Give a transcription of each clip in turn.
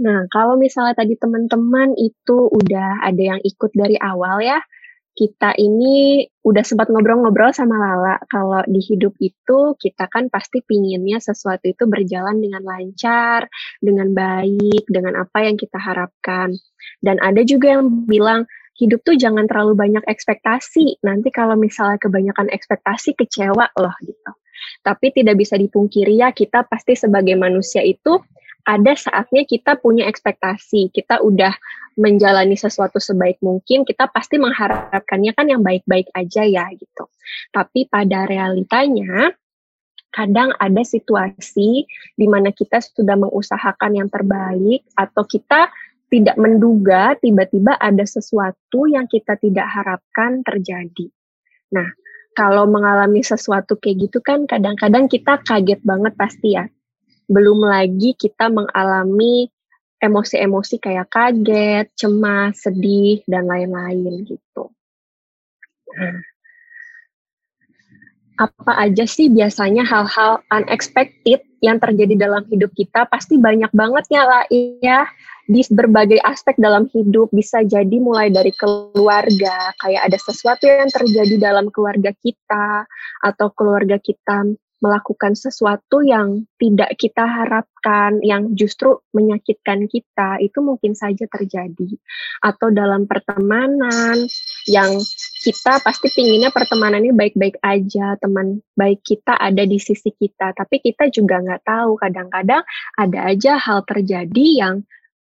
Nah, kalau misalnya tadi teman-teman itu udah ada yang ikut dari awal ya, kita ini udah sempat ngobrol-ngobrol sama Lala kalau di hidup itu kita kan pasti pinginnya sesuatu itu berjalan dengan lancar, dengan baik, dengan apa yang kita harapkan. Dan ada juga yang bilang hidup tuh jangan terlalu banyak ekspektasi. Nanti kalau misalnya kebanyakan ekspektasi kecewa loh gitu. Tapi tidak bisa dipungkiri ya kita pasti sebagai manusia itu ada saatnya kita punya ekspektasi, kita udah menjalani sesuatu sebaik mungkin, kita pasti mengharapkannya kan yang baik-baik aja ya gitu. Tapi pada realitanya, kadang ada situasi di mana kita sudah mengusahakan yang terbaik atau kita tidak menduga tiba-tiba ada sesuatu yang kita tidak harapkan terjadi. Nah, kalau mengalami sesuatu kayak gitu kan kadang-kadang kita kaget banget pasti ya belum lagi kita mengalami emosi-emosi kayak kaget, cemas, sedih, dan lain-lain gitu. Nah, apa aja sih biasanya hal-hal unexpected yang terjadi dalam hidup kita? Pasti banyak banget ya lah ya di berbagai aspek dalam hidup bisa jadi mulai dari keluarga kayak ada sesuatu yang terjadi dalam keluarga kita atau keluarga kita melakukan sesuatu yang tidak kita harapkan, yang justru menyakitkan kita, itu mungkin saja terjadi. Atau dalam pertemanan, yang kita pasti pinginnya pertemanan ini baik-baik aja, teman baik kita ada di sisi kita, tapi kita juga nggak tahu, kadang-kadang ada aja hal terjadi yang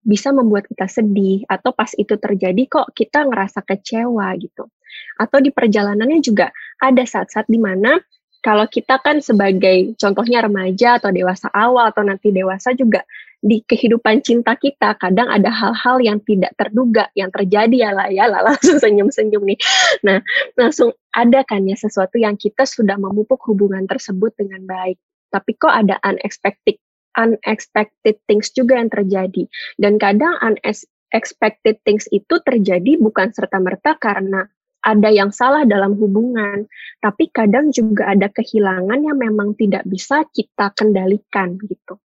bisa membuat kita sedih, atau pas itu terjadi kok kita ngerasa kecewa gitu. Atau di perjalanannya juga ada saat-saat di mana kalau kita kan sebagai contohnya remaja atau dewasa awal atau nanti dewasa juga di kehidupan cinta kita kadang ada hal-hal yang tidak terduga yang terjadi ya lah ya lah langsung senyum-senyum nih. Nah langsung ada kan ya sesuatu yang kita sudah memupuk hubungan tersebut dengan baik. Tapi kok ada unexpected unexpected things juga yang terjadi dan kadang unexpected things itu terjadi bukan serta merta karena ada yang salah dalam hubungan, tapi kadang juga ada kehilangan yang memang tidak bisa kita kendalikan gitu.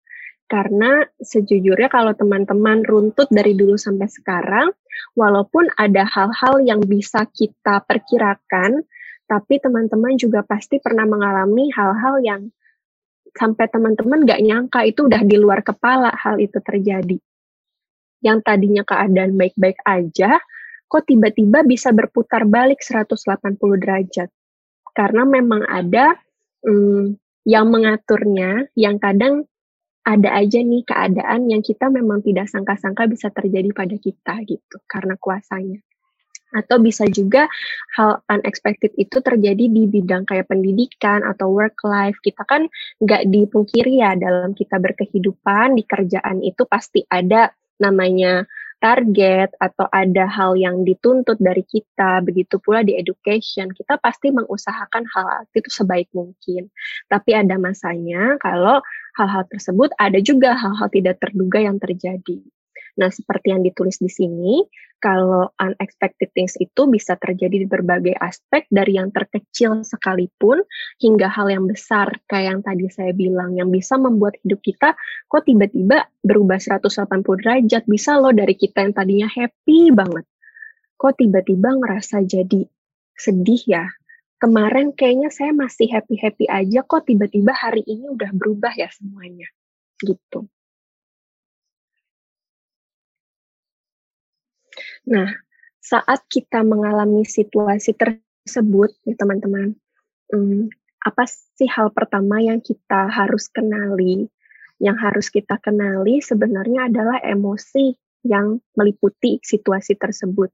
Karena sejujurnya kalau teman-teman runtut dari dulu sampai sekarang, walaupun ada hal-hal yang bisa kita perkirakan, tapi teman-teman juga pasti pernah mengalami hal-hal yang sampai teman-teman gak nyangka itu udah di luar kepala hal itu terjadi. Yang tadinya keadaan baik-baik aja, kok tiba-tiba bisa berputar balik 180 derajat. Karena memang ada hmm, yang mengaturnya, yang kadang ada aja nih keadaan yang kita memang tidak sangka-sangka bisa terjadi pada kita gitu, karena kuasanya. Atau bisa juga hal unexpected itu terjadi di bidang kayak pendidikan atau work life. Kita kan nggak dipungkiri ya dalam kita berkehidupan, di kerjaan itu pasti ada namanya target atau ada hal yang dituntut dari kita, begitu pula di education, kita pasti mengusahakan hal itu sebaik mungkin. Tapi ada masanya kalau hal-hal tersebut ada juga hal-hal tidak terduga yang terjadi. Nah, seperti yang ditulis di sini, kalau unexpected things itu bisa terjadi di berbagai aspek dari yang terkecil sekalipun hingga hal yang besar. Kayak yang tadi saya bilang yang bisa membuat hidup kita kok tiba-tiba berubah 180 derajat. Bisa loh dari kita yang tadinya happy banget kok tiba-tiba ngerasa jadi sedih ya. Kemarin kayaknya saya masih happy-happy aja kok tiba-tiba hari ini udah berubah ya semuanya. Gitu Nah, saat kita mengalami situasi tersebut, nih teman-teman, hmm, apa sih hal pertama yang kita harus kenali? Yang harus kita kenali sebenarnya adalah emosi yang meliputi situasi tersebut.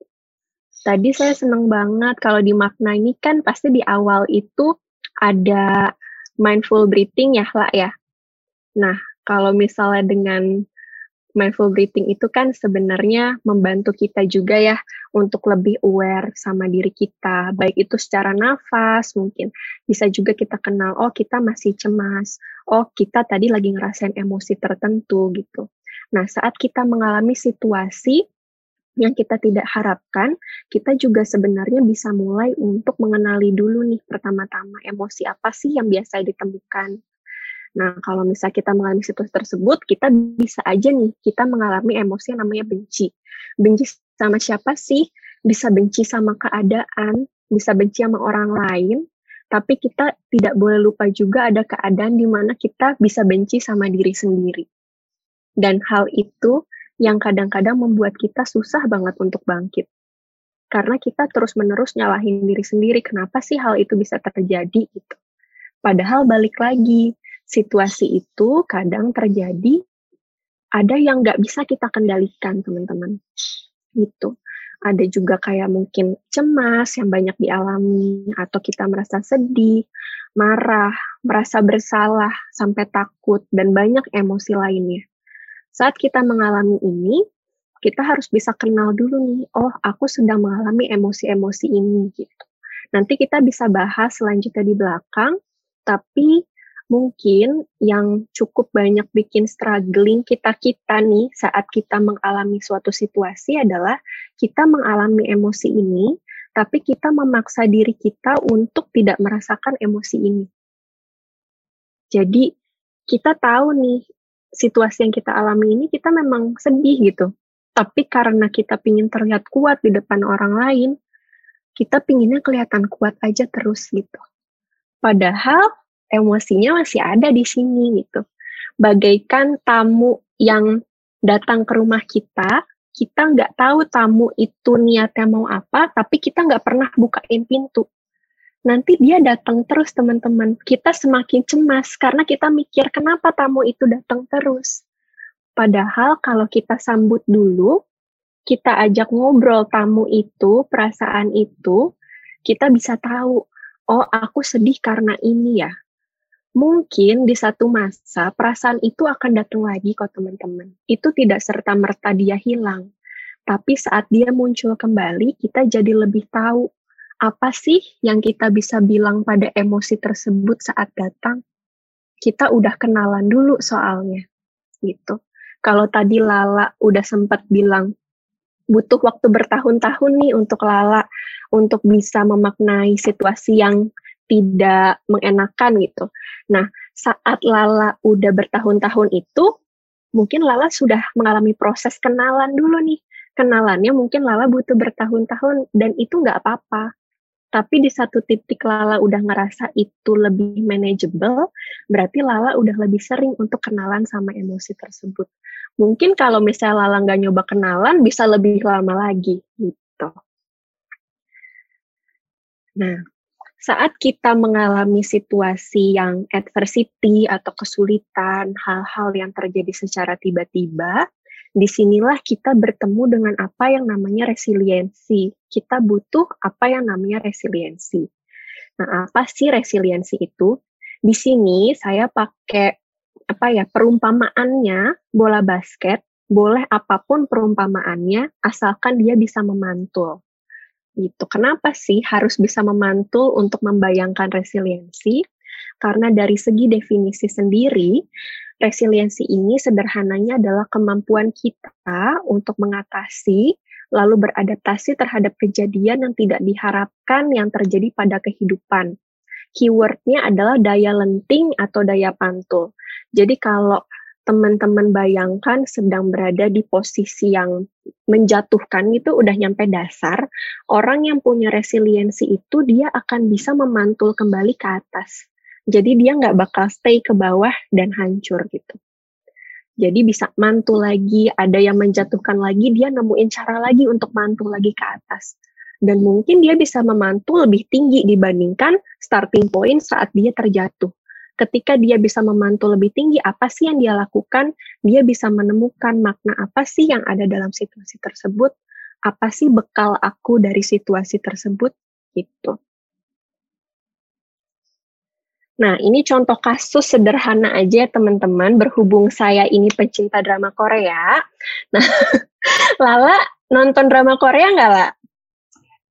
Tadi saya senang banget kalau di makna ini kan pasti di awal itu ada mindful breathing ya lah ya. Nah, kalau misalnya dengan mindful breathing itu kan sebenarnya membantu kita juga ya untuk lebih aware sama diri kita, baik itu secara nafas mungkin bisa juga kita kenal, oh kita masih cemas, oh kita tadi lagi ngerasain emosi tertentu gitu. Nah saat kita mengalami situasi yang kita tidak harapkan, kita juga sebenarnya bisa mulai untuk mengenali dulu nih pertama-tama emosi apa sih yang biasa ditemukan. Nah, kalau misalnya kita mengalami situasi tersebut, kita bisa aja nih, kita mengalami emosi yang namanya benci. Benci sama siapa sih? Bisa benci sama keadaan, bisa benci sama orang lain, tapi kita tidak boleh lupa juga ada keadaan di mana kita bisa benci sama diri sendiri. Dan hal itu yang kadang-kadang membuat kita susah banget untuk bangkit. Karena kita terus-menerus nyalahin diri sendiri, kenapa sih hal itu bisa terjadi gitu. Padahal balik lagi, situasi itu kadang terjadi, ada yang nggak bisa kita kendalikan, teman-teman. Gitu. Ada juga kayak mungkin cemas yang banyak dialami, atau kita merasa sedih, marah, merasa bersalah, sampai takut, dan banyak emosi lainnya. Saat kita mengalami ini, kita harus bisa kenal dulu nih, oh aku sedang mengalami emosi-emosi ini gitu. Nanti kita bisa bahas selanjutnya di belakang, tapi mungkin yang cukup banyak bikin struggling kita-kita nih saat kita mengalami suatu situasi adalah kita mengalami emosi ini, tapi kita memaksa diri kita untuk tidak merasakan emosi ini. Jadi kita tahu nih situasi yang kita alami ini kita memang sedih gitu. Tapi karena kita pingin terlihat kuat di depan orang lain, kita pinginnya kelihatan kuat aja terus gitu. Padahal emosinya masih ada di sini gitu. Bagaikan tamu yang datang ke rumah kita, kita nggak tahu tamu itu niatnya mau apa, tapi kita nggak pernah bukain pintu. Nanti dia datang terus teman-teman. Kita semakin cemas karena kita mikir kenapa tamu itu datang terus. Padahal kalau kita sambut dulu, kita ajak ngobrol tamu itu, perasaan itu, kita bisa tahu, oh aku sedih karena ini ya mungkin di satu masa perasaan itu akan datang lagi kok teman-teman. Itu tidak serta-merta dia hilang. Tapi saat dia muncul kembali, kita jadi lebih tahu apa sih yang kita bisa bilang pada emosi tersebut saat datang. Kita udah kenalan dulu soalnya. Gitu. Kalau tadi Lala udah sempat bilang butuh waktu bertahun-tahun nih untuk Lala untuk bisa memaknai situasi yang tidak mengenakan gitu. Nah, saat Lala udah bertahun-tahun itu, mungkin Lala sudah mengalami proses kenalan dulu nih. Kenalannya mungkin Lala butuh bertahun-tahun dan itu nggak apa-apa. Tapi di satu titik Lala udah ngerasa itu lebih manageable, berarti Lala udah lebih sering untuk kenalan sama emosi tersebut. Mungkin kalau misalnya Lala nggak nyoba kenalan, bisa lebih lama lagi gitu. Nah, saat kita mengalami situasi yang adversity atau kesulitan, hal-hal yang terjadi secara tiba-tiba, di sinilah kita bertemu dengan apa yang namanya resiliensi. Kita butuh apa yang namanya resiliensi. Nah, apa sih resiliensi itu? Di sini saya pakai apa ya perumpamaannya bola basket boleh apa pun perumpamaannya asalkan dia bisa memantul gitu. Kenapa sih harus bisa memantul untuk membayangkan resiliensi? Karena dari segi definisi sendiri, resiliensi ini sederhananya adalah kemampuan kita untuk mengatasi lalu beradaptasi terhadap kejadian yang tidak diharapkan yang terjadi pada kehidupan. Keywordnya adalah daya lenting atau daya pantul. Jadi kalau teman-teman bayangkan sedang berada di posisi yang menjatuhkan itu udah nyampe dasar, orang yang punya resiliensi itu dia akan bisa memantul kembali ke atas. Jadi dia nggak bakal stay ke bawah dan hancur gitu. Jadi bisa mantul lagi, ada yang menjatuhkan lagi, dia nemuin cara lagi untuk mantul lagi ke atas. Dan mungkin dia bisa memantul lebih tinggi dibandingkan starting point saat dia terjatuh ketika dia bisa memantul lebih tinggi, apa sih yang dia lakukan? Dia bisa menemukan makna apa sih yang ada dalam situasi tersebut? Apa sih bekal aku dari situasi tersebut? Gitu. Nah, ini contoh kasus sederhana aja teman-teman, berhubung saya ini pecinta drama Korea. Nah, Lala nonton drama Korea nggak, lah?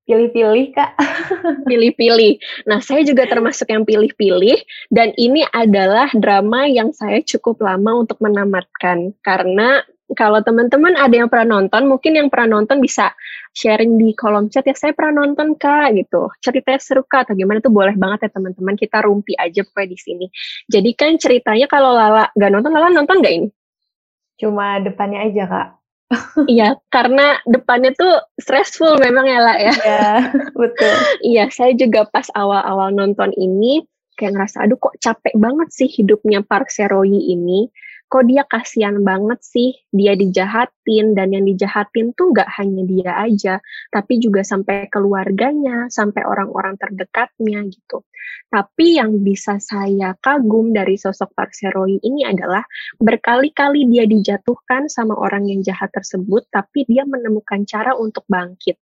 Pilih-pilih kak pilih-pilih nah saya juga termasuk yang pilih-pilih dan ini adalah drama yang saya cukup lama untuk menamatkan karena kalau teman-teman ada yang pernah nonton, mungkin yang pernah nonton bisa sharing di kolom chat ya, saya pernah nonton kak gitu, ceritanya seru kak atau gimana tuh boleh banget ya teman-teman, kita rumpi aja pokoknya di sini. Jadi kan ceritanya kalau Lala gak nonton, Lala nonton gak ini? Cuma depannya aja kak. Iya, karena depannya tuh stressful memang ya lah ya. Iya, betul. iya, saya juga pas awal-awal nonton ini kayak ngerasa, aduh kok capek banget sih hidupnya Park Seroyi ini kok dia kasihan banget sih? Dia dijahatin dan yang dijahatin tuh nggak hanya dia aja tapi juga sampai keluarganya sampai orang-orang terdekatnya gitu. Tapi yang bisa saya kagum dari sosok Park Seroy ini adalah berkali-kali dia dijatuhkan sama orang yang jahat tersebut tapi dia menemukan cara untuk bangkit.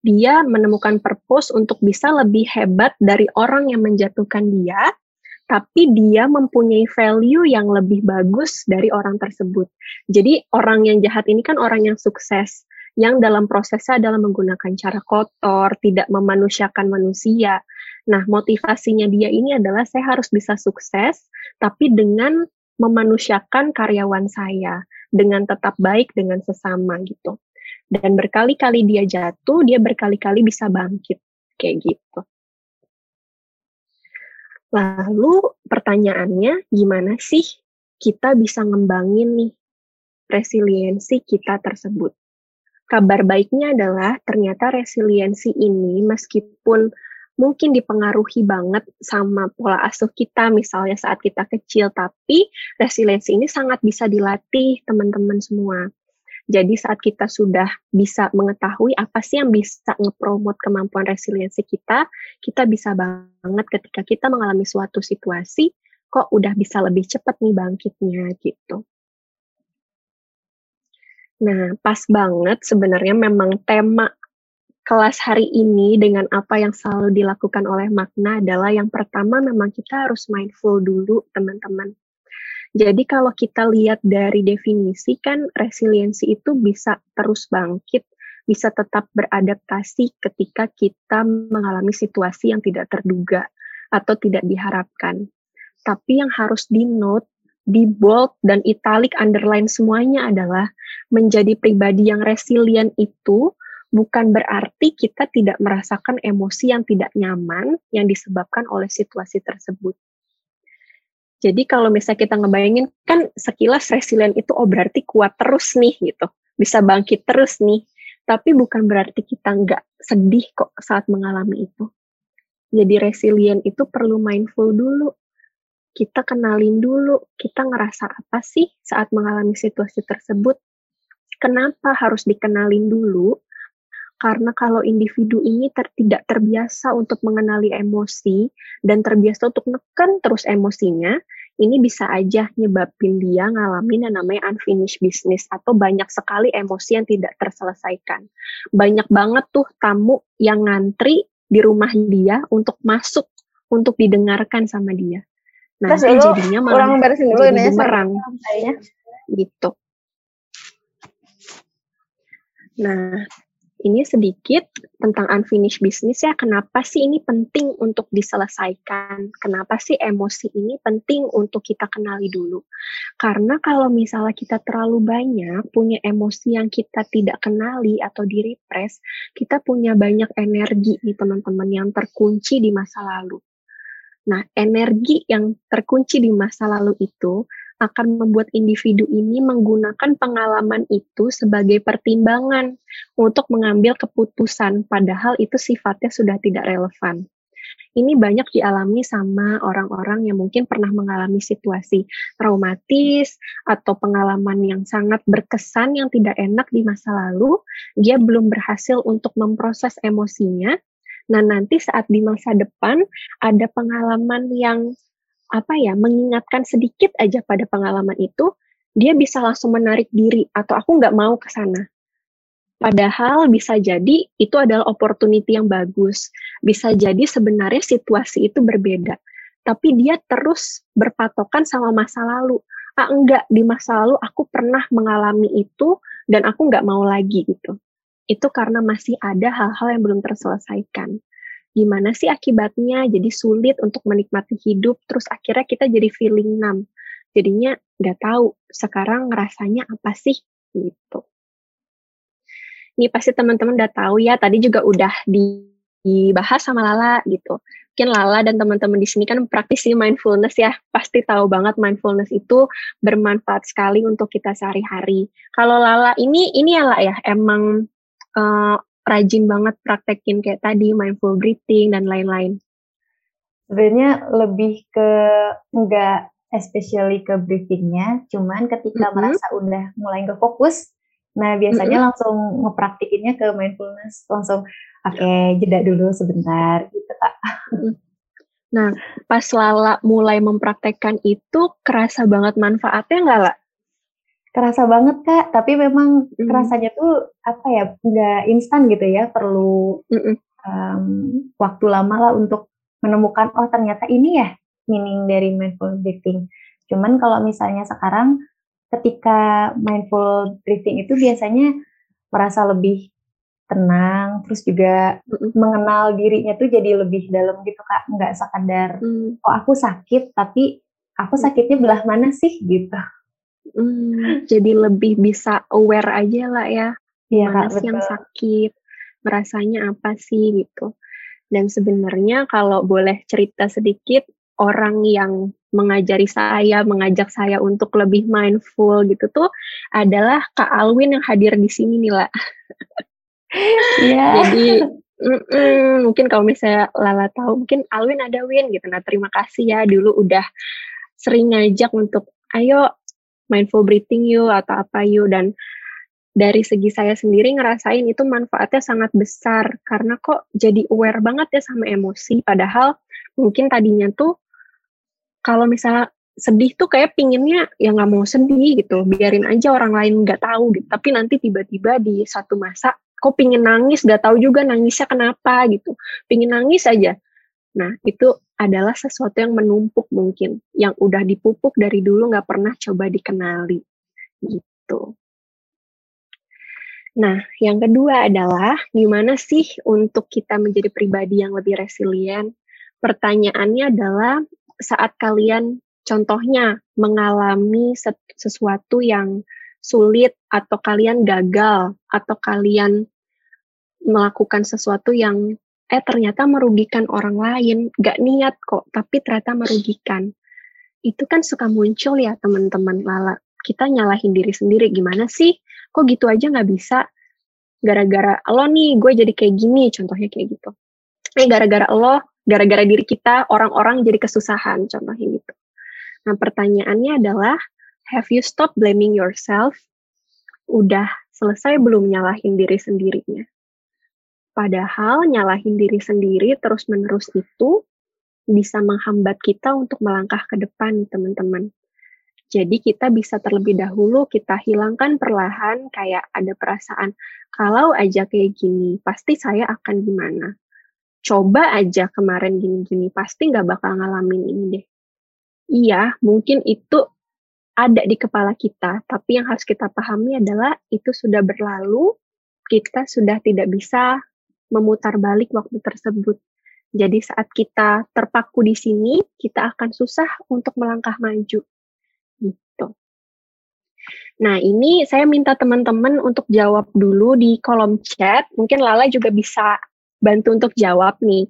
Dia menemukan purpose untuk bisa lebih hebat dari orang yang menjatuhkan dia tapi dia mempunyai value yang lebih bagus dari orang tersebut. Jadi orang yang jahat ini kan orang yang sukses, yang dalam prosesnya adalah menggunakan cara kotor, tidak memanusiakan manusia. Nah, motivasinya dia ini adalah saya harus bisa sukses, tapi dengan memanusiakan karyawan saya, dengan tetap baik dengan sesama gitu. Dan berkali-kali dia jatuh, dia berkali-kali bisa bangkit, kayak gitu. Lalu pertanyaannya, gimana sih kita bisa ngembangin nih resiliensi kita tersebut? Kabar baiknya adalah ternyata resiliensi ini meskipun mungkin dipengaruhi banget sama pola asuh kita misalnya saat kita kecil, tapi resiliensi ini sangat bisa dilatih teman-teman semua. Jadi saat kita sudah bisa mengetahui apa sih yang bisa ngepromot kemampuan resiliensi kita, kita bisa banget ketika kita mengalami suatu situasi, kok udah bisa lebih cepat nih bangkitnya gitu. Nah, pas banget sebenarnya memang tema kelas hari ini dengan apa yang selalu dilakukan oleh makna adalah yang pertama memang kita harus mindful dulu teman-teman. Jadi kalau kita lihat dari definisi kan resiliensi itu bisa terus bangkit, bisa tetap beradaptasi ketika kita mengalami situasi yang tidak terduga atau tidak diharapkan. Tapi yang harus di note, di bold dan italic underline semuanya adalah menjadi pribadi yang resilient itu bukan berarti kita tidak merasakan emosi yang tidak nyaman yang disebabkan oleh situasi tersebut. Jadi kalau misalnya kita ngebayangin kan sekilas resilient itu oh berarti kuat terus nih gitu, bisa bangkit terus nih. Tapi bukan berarti kita nggak sedih kok saat mengalami itu. Jadi resilient itu perlu mindful dulu. Kita kenalin dulu, kita ngerasa apa sih saat mengalami situasi tersebut. Kenapa harus dikenalin dulu? Karena kalau individu ini ter, tidak terbiasa untuk mengenali emosi dan terbiasa untuk neken terus emosinya, ini bisa aja nyebabin dia ngalamin yang namanya unfinished business atau banyak sekali emosi yang tidak terselesaikan. Banyak banget tuh tamu yang ngantri di rumah dia untuk masuk untuk didengarkan sama dia. Nah, Terus jadinya malah orang beresin dulu jadi bumerang. Gitu. Nah, ini sedikit tentang unfinished business ya. Kenapa sih ini penting untuk diselesaikan? Kenapa sih emosi ini penting untuk kita kenali dulu? Karena kalau misalnya kita terlalu banyak punya emosi yang kita tidak kenali atau di repress, kita punya banyak energi nih teman-teman yang terkunci di masa lalu. Nah, energi yang terkunci di masa lalu itu akan membuat individu ini menggunakan pengalaman itu sebagai pertimbangan untuk mengambil keputusan, padahal itu sifatnya sudah tidak relevan. Ini banyak dialami sama orang-orang yang mungkin pernah mengalami situasi traumatis atau pengalaman yang sangat berkesan yang tidak enak di masa lalu. Dia belum berhasil untuk memproses emosinya. Nah, nanti saat di masa depan ada pengalaman yang apa ya mengingatkan sedikit aja pada pengalaman itu, dia bisa langsung menarik diri atau aku nggak mau ke sana. Padahal bisa jadi itu adalah opportunity yang bagus. Bisa jadi sebenarnya situasi itu berbeda. Tapi dia terus berpatokan sama masa lalu. Ah enggak, di masa lalu aku pernah mengalami itu dan aku nggak mau lagi gitu. itu karena masih ada hal-hal yang belum terselesaikan. Gimana sih akibatnya? Jadi sulit untuk menikmati hidup, terus akhirnya kita jadi feeling numb. Jadinya nggak tahu sekarang ngerasanya apa sih gitu. Ini pasti teman-teman udah tahu ya, tadi juga udah dibahas sama Lala gitu. Mungkin Lala dan teman-teman di sini kan praktisi mindfulness ya, pasti tahu banget mindfulness itu bermanfaat sekali untuk kita sehari-hari. Kalau Lala ini, ini ya lah ya, emang uh, rajin banget praktekin kayak tadi mindful breathing dan lain-lain? Sebenarnya lebih ke enggak especially ke breathingnya, cuman ketika mm -hmm. merasa udah mulai nggak fokus, nah biasanya mm -hmm. langsung ngepraktikinnya ke mindfulness, langsung oke okay, jeda dulu sebentar gitu kak. Nah, pas Lala mulai mempraktekkan itu, kerasa banget manfaatnya nggak lah? Kerasa banget Kak, tapi memang mm. kerasanya tuh apa ya, nggak instan gitu ya, perlu mm um, waktu lama lah untuk menemukan, oh ternyata ini ya meaning dari mindful breathing. Cuman kalau misalnya sekarang ketika mindful breathing itu biasanya merasa lebih tenang, terus juga mm mengenal dirinya tuh jadi lebih dalam gitu Kak, nggak sekadar, mm. oh aku sakit, tapi aku sakitnya belah mana sih gitu. Hmm, jadi lebih bisa aware aja lah ya, ya mana sih yang sakit, merasanya apa sih gitu. Dan sebenarnya kalau boleh cerita sedikit, orang yang mengajari saya, mengajak saya untuk lebih mindful gitu tuh adalah Kak Alwin yang hadir di sini nih lah. Iya. Jadi mm -mm, mungkin kalau misalnya Lala tahu, mungkin Alwin ada Win gitu. Nah terima kasih ya dulu udah sering ngajak untuk ayo mindful breathing yuk atau apa yuk. Dan dari segi saya sendiri ngerasain itu manfaatnya sangat besar. Karena kok jadi aware banget ya sama emosi. Padahal mungkin tadinya tuh kalau misalnya sedih tuh kayak pinginnya ya nggak mau sedih gitu. Biarin aja orang lain nggak tahu gitu. Tapi nanti tiba-tiba di satu masa kok pingin nangis. Nggak tahu juga nangisnya kenapa gitu. Pingin nangis aja nah itu adalah sesuatu yang menumpuk mungkin, yang udah dipupuk dari dulu nggak pernah coba dikenali, gitu. Nah, yang kedua adalah gimana sih untuk kita menjadi pribadi yang lebih resilient? Pertanyaannya adalah saat kalian contohnya mengalami sesuatu yang sulit atau kalian gagal atau kalian melakukan sesuatu yang eh ternyata merugikan orang lain, gak niat kok, tapi ternyata merugikan. Itu kan suka muncul ya teman-teman lala. Kita nyalahin diri sendiri, gimana sih? Kok gitu aja gak bisa? Gara-gara lo nih, gue jadi kayak gini, contohnya kayak gitu. Eh, gara-gara lo, gara-gara diri kita, orang-orang jadi kesusahan, contohnya gitu. Nah, pertanyaannya adalah, have you stopped blaming yourself? Udah selesai belum nyalahin diri sendirinya? Padahal nyalahin diri sendiri terus-menerus itu bisa menghambat kita untuk melangkah ke depan teman-teman. Jadi kita bisa terlebih dahulu kita hilangkan perlahan kayak ada perasaan kalau aja kayak gini pasti saya akan gimana. Coba aja kemarin gini-gini pasti nggak bakal ngalamin ini deh. Iya mungkin itu ada di kepala kita tapi yang harus kita pahami adalah itu sudah berlalu kita sudah tidak bisa memutar balik waktu tersebut. Jadi saat kita terpaku di sini, kita akan susah untuk melangkah maju. Gitu. Nah, ini saya minta teman-teman untuk jawab dulu di kolom chat. Mungkin Lala juga bisa bantu untuk jawab nih.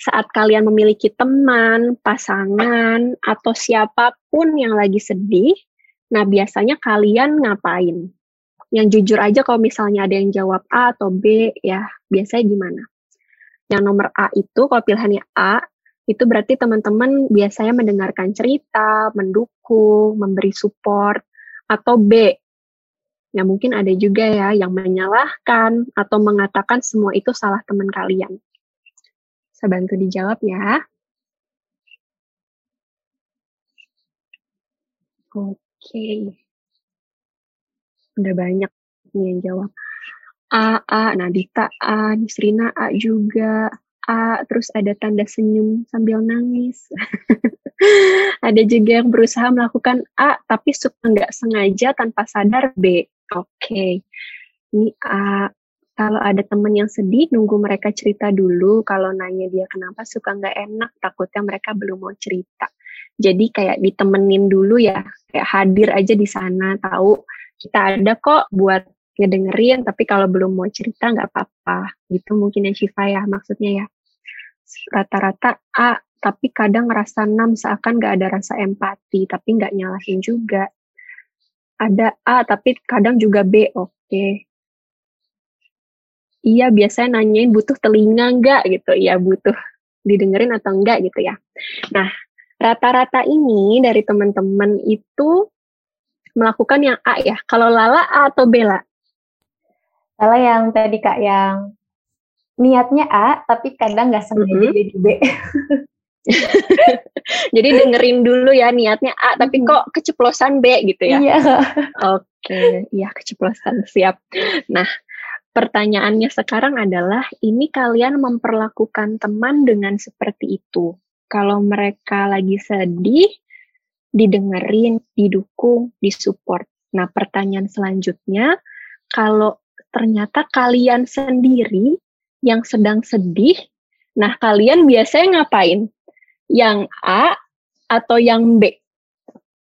Saat kalian memiliki teman, pasangan, atau siapa pun yang lagi sedih, nah biasanya kalian ngapain? Yang jujur aja kalau misalnya ada yang jawab A atau B ya biasanya gimana. Yang nomor A itu kalau pilihannya A itu berarti teman-teman biasanya mendengarkan cerita, mendukung, memberi support atau B ya mungkin ada juga ya yang menyalahkan atau mengatakan semua itu salah teman kalian. Saya bantu dijawab ya. Oke. Okay udah banyak nih yang jawab. A, A, Nadita A, Nisrina A juga, A, terus ada tanda senyum sambil nangis. ada juga yang berusaha melakukan A, tapi suka nggak sengaja tanpa sadar B. Oke, okay. ini A. kalau ada temen yang sedih, nunggu mereka cerita dulu. Kalau nanya dia kenapa suka nggak enak, takutnya mereka belum mau cerita. Jadi kayak ditemenin dulu ya, kayak hadir aja di sana, tahu kita ada kok buat ngedengerin, tapi kalau belum mau cerita nggak apa-apa. Gitu mungkin ya Shiva ya, maksudnya ya. Rata-rata A, tapi kadang ngerasa 6 seakan nggak ada rasa empati, tapi nggak nyalahin juga. Ada A, tapi kadang juga B, oke. Okay iya biasanya nanyain butuh telinga enggak gitu ya butuh didengerin atau enggak gitu ya nah rata-rata ini dari teman-teman itu melakukan yang A ya kalau Lala A atau B lah Lala yang tadi kak yang niatnya A tapi kadang nggak sengaja mm -hmm. jadi B Jadi dengerin dulu ya niatnya A, tapi kok keceplosan B gitu ya? Iya. Oke, iya keceplosan siap. Nah, Pertanyaannya sekarang adalah, ini kalian memperlakukan teman dengan seperti itu. Kalau mereka lagi sedih, didengerin, didukung, disupport. Nah, pertanyaan selanjutnya, kalau ternyata kalian sendiri yang sedang sedih, nah kalian biasanya ngapain? Yang A atau yang B?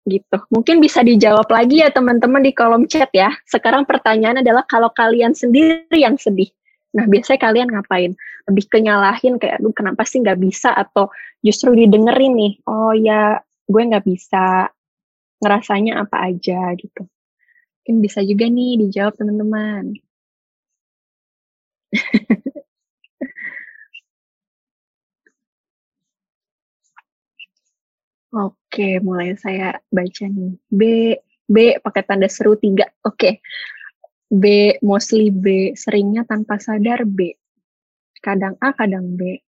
gitu. Mungkin bisa dijawab lagi ya teman-teman di kolom chat ya. Sekarang pertanyaan adalah kalau kalian sendiri yang sedih, nah biasanya kalian ngapain? Lebih kenyalahin kayak, aduh kenapa sih nggak bisa? Atau justru didengerin nih, oh ya gue nggak bisa, ngerasanya apa aja gitu. Mungkin bisa juga nih dijawab teman-teman. Oke, mulai saya baca nih. B, B pakai tanda seru tiga. Oke. B, mostly B. Seringnya tanpa sadar B. Kadang A, kadang B.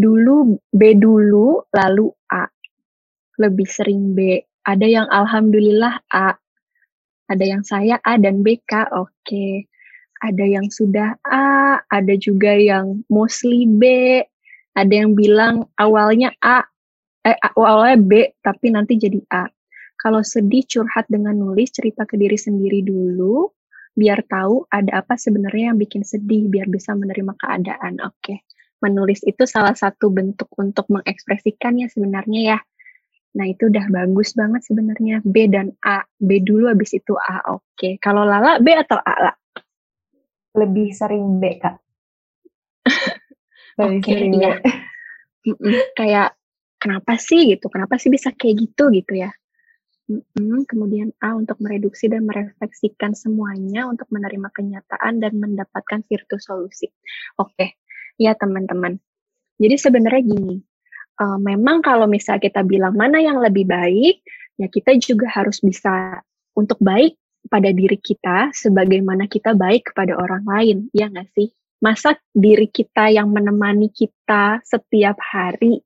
Dulu B dulu, lalu A. Lebih sering B. Ada yang alhamdulillah A. Ada yang saya A dan BK. Oke. Ada yang sudah A, ada juga yang mostly B. Ada yang bilang awalnya A, eh awalnya B tapi nanti jadi A. Kalau sedih curhat dengan nulis cerita ke diri sendiri dulu biar tahu ada apa sebenarnya yang bikin sedih biar bisa menerima keadaan. Oke. Okay. Menulis itu salah satu bentuk untuk mengekspresikannya sebenarnya ya. Nah, itu udah bagus banget sebenarnya B dan A. B dulu habis itu A. Oke. Okay. Kalau Lala B atau A, lah? Lebih sering B, Kak. Oke, okay, iya. kayak kenapa sih gitu, kenapa sih bisa kayak gitu gitu ya. Mm-hmm. Kemudian A untuk mereduksi dan merefleksikan semuanya untuk menerima kenyataan dan mendapatkan virtual solusi. Oke, ya teman-teman. Jadi sebenarnya gini, uh, memang kalau misal kita bilang mana yang lebih baik, ya kita juga harus bisa untuk baik pada diri kita sebagaimana kita baik kepada orang lain, ya nggak sih? Masa diri kita yang menemani kita setiap hari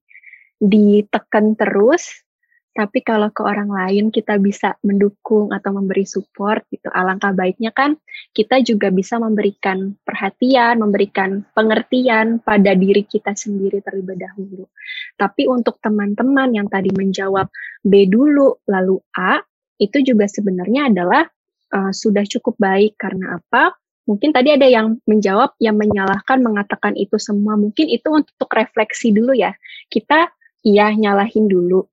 ditekan terus, tapi kalau ke orang lain kita bisa mendukung atau memberi support gitu. Alangkah baiknya kan kita juga bisa memberikan perhatian, memberikan pengertian pada diri kita sendiri terlebih dahulu. Tapi untuk teman-teman yang tadi menjawab B dulu lalu A, itu juga sebenarnya adalah uh, sudah cukup baik karena apa? Mungkin tadi ada yang menjawab yang menyalahkan mengatakan itu semua. Mungkin itu untuk refleksi dulu ya. Kita iya nyalahin dulu.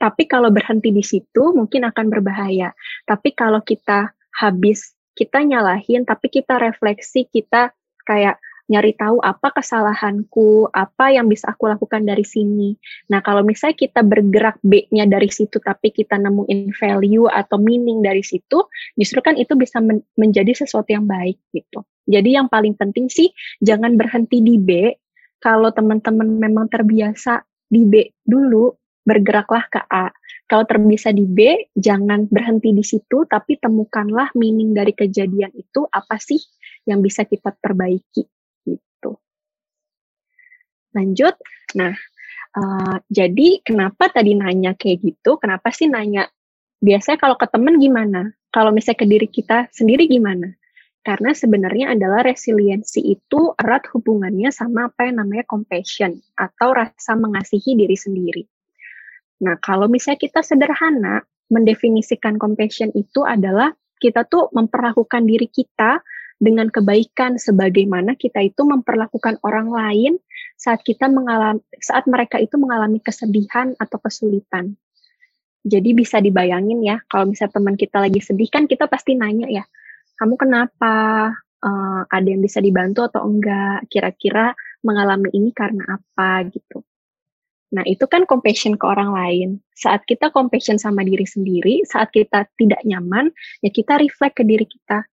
Tapi kalau berhenti di situ mungkin akan berbahaya. Tapi kalau kita habis kita nyalahin, tapi kita refleksi, kita kayak nyari tahu apa kesalahanku, apa yang bisa aku lakukan dari sini. Nah, kalau misalnya kita bergerak B-nya dari situ, tapi kita nemuin value atau meaning dari situ, justru kan itu bisa men menjadi sesuatu yang baik gitu. Jadi yang paling penting sih, jangan berhenti di B. Kalau teman-teman memang terbiasa di B dulu, bergeraklah ke A. Kalau terbiasa di B, jangan berhenti di situ, tapi temukanlah meaning dari kejadian itu apa sih yang bisa kita perbaiki gitu. Lanjut, nah uh, jadi kenapa tadi nanya kayak gitu? Kenapa sih nanya? Biasanya kalau ke temen gimana? Kalau misalnya ke diri kita sendiri gimana? Karena sebenarnya adalah resiliensi itu erat hubungannya sama apa yang namanya compassion atau rasa mengasihi diri sendiri. Nah, kalau misalnya kita sederhana mendefinisikan compassion itu adalah kita tuh memperlakukan diri kita dengan kebaikan sebagaimana kita itu memperlakukan orang lain saat kita mengalami saat mereka itu mengalami kesedihan atau kesulitan. Jadi bisa dibayangin ya, kalau misalnya teman kita lagi sedih kan kita pasti nanya ya, kamu kenapa? Uh, ada yang bisa dibantu atau enggak? Kira-kira mengalami ini karena apa gitu. Nah, itu kan compassion ke orang lain. Saat kita compassion sama diri sendiri, saat kita tidak nyaman, ya kita reflect ke diri kita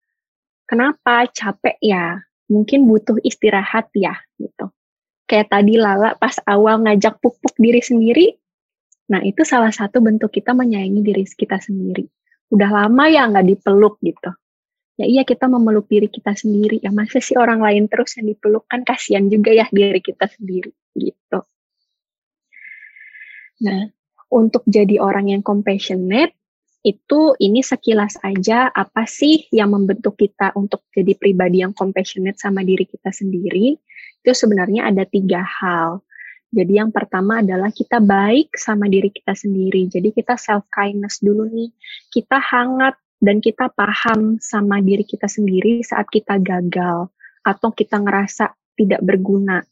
Kenapa? Capek ya. Mungkin butuh istirahat ya, gitu. Kayak tadi Lala pas awal ngajak pupuk diri sendiri, nah itu salah satu bentuk kita menyayangi diri kita sendiri. Udah lama ya nggak dipeluk gitu. Ya iya kita memeluk diri kita sendiri. Ya masa sih orang lain terus yang dipeluk kan kasihan juga ya diri kita sendiri gitu. Nah, untuk jadi orang yang compassionate, itu ini sekilas aja apa sih yang membentuk kita untuk jadi pribadi yang compassionate sama diri kita sendiri. Itu sebenarnya ada tiga hal. Jadi yang pertama adalah kita baik sama diri kita sendiri. Jadi kita self kindness dulu nih. Kita hangat dan kita paham sama diri kita sendiri saat kita gagal atau kita ngerasa tidak berguna.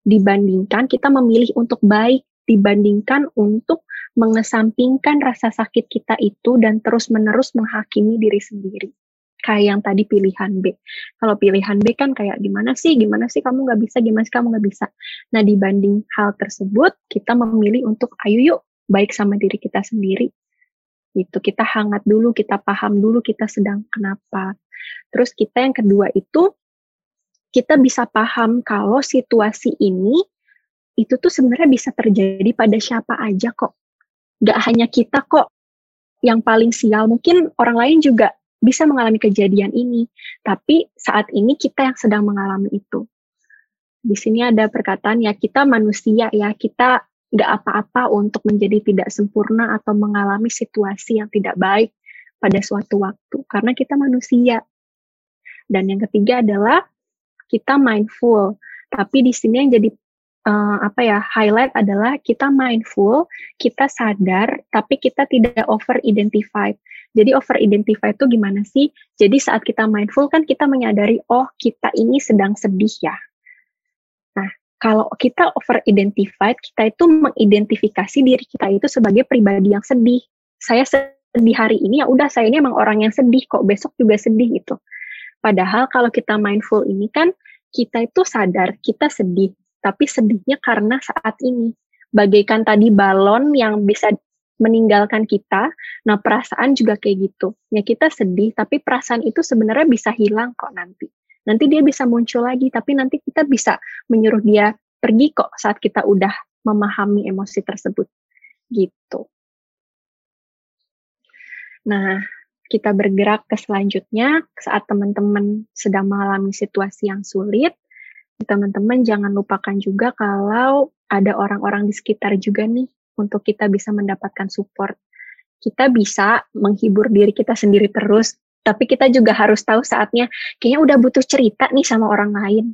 Dibandingkan kita memilih untuk baik dibandingkan untuk mengesampingkan rasa sakit kita itu dan terus-menerus menghakimi diri sendiri. Kayak yang tadi pilihan B. Kalau pilihan B kan kayak gimana sih, gimana sih kamu nggak bisa, gimana sih kamu nggak bisa. Nah dibanding hal tersebut, kita memilih untuk ayo yuk baik sama diri kita sendiri. Itu kita hangat dulu, kita paham dulu kita sedang kenapa. Terus kita yang kedua itu kita bisa paham kalau situasi ini itu tuh sebenarnya bisa terjadi pada siapa aja kok. Gak hanya kita kok yang paling sial, mungkin orang lain juga bisa mengalami kejadian ini, tapi saat ini kita yang sedang mengalami itu. Di sini ada perkataan ya kita manusia ya, kita gak apa-apa untuk menjadi tidak sempurna atau mengalami situasi yang tidak baik pada suatu waktu, karena kita manusia. Dan yang ketiga adalah kita mindful, tapi di sini yang jadi uh, apa ya highlight adalah kita mindful, kita sadar, tapi kita tidak over identified. Jadi over identify itu gimana sih? Jadi saat kita mindful kan kita menyadari oh kita ini sedang sedih ya. Nah kalau kita over identified, kita itu mengidentifikasi diri kita itu sebagai pribadi yang sedih. Saya sedih hari ini ya udah saya ini emang orang yang sedih kok besok juga sedih gitu. Padahal kalau kita mindful ini kan kita itu sadar kita sedih tapi sedihnya karena saat ini. Bagaikan tadi balon yang bisa meninggalkan kita, nah perasaan juga kayak gitu. Ya kita sedih, tapi perasaan itu sebenarnya bisa hilang kok nanti. Nanti dia bisa muncul lagi, tapi nanti kita bisa menyuruh dia pergi kok saat kita udah memahami emosi tersebut. Gitu. Nah, kita bergerak ke selanjutnya saat teman-teman sedang mengalami situasi yang sulit, teman-teman jangan lupakan juga kalau ada orang-orang di sekitar juga nih untuk kita bisa mendapatkan support. Kita bisa menghibur diri kita sendiri terus, tapi kita juga harus tahu saatnya kayaknya udah butuh cerita nih sama orang lain.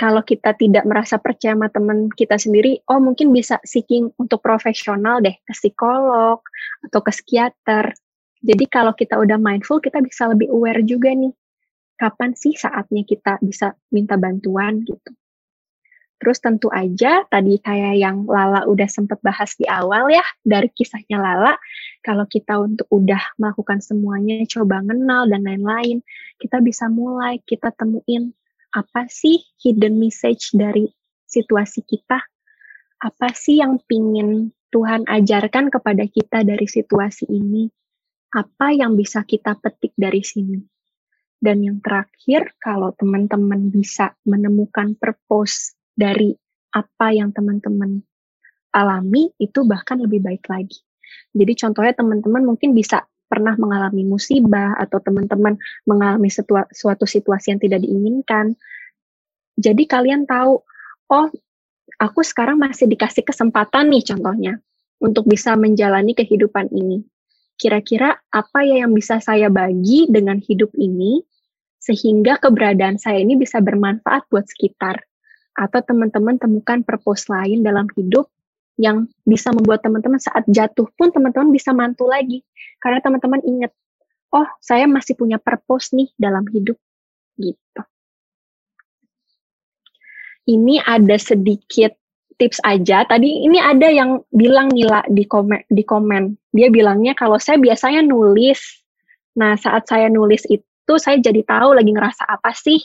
Kalau kita tidak merasa percaya sama teman kita sendiri, oh mungkin bisa seeking untuk profesional deh, ke psikolog atau ke psikiater. Jadi kalau kita udah mindful, kita bisa lebih aware juga nih kapan sih saatnya kita bisa minta bantuan gitu. Terus tentu aja tadi kayak yang Lala udah sempat bahas di awal ya dari kisahnya Lala, kalau kita untuk udah melakukan semuanya, coba kenal dan lain-lain, kita bisa mulai kita temuin apa sih hidden message dari situasi kita, apa sih yang pingin Tuhan ajarkan kepada kita dari situasi ini, apa yang bisa kita petik dari sini. Dan yang terakhir, kalau teman-teman bisa menemukan purpose dari apa yang teman-teman alami, itu bahkan lebih baik lagi. Jadi contohnya teman-teman mungkin bisa pernah mengalami musibah atau teman-teman mengalami situa suatu situasi yang tidak diinginkan. Jadi kalian tahu, oh aku sekarang masih dikasih kesempatan nih contohnya untuk bisa menjalani kehidupan ini kira-kira apa ya yang bisa saya bagi dengan hidup ini sehingga keberadaan saya ini bisa bermanfaat buat sekitar atau teman-teman temukan purpose lain dalam hidup yang bisa membuat teman-teman saat jatuh pun teman-teman bisa mantul lagi karena teman-teman ingat oh saya masih punya purpose nih dalam hidup gitu. Ini ada sedikit tips aja. Tadi ini ada yang bilang Nila di komen di komen. Dia bilangnya kalau saya biasanya nulis. Nah, saat saya nulis itu saya jadi tahu lagi ngerasa apa sih.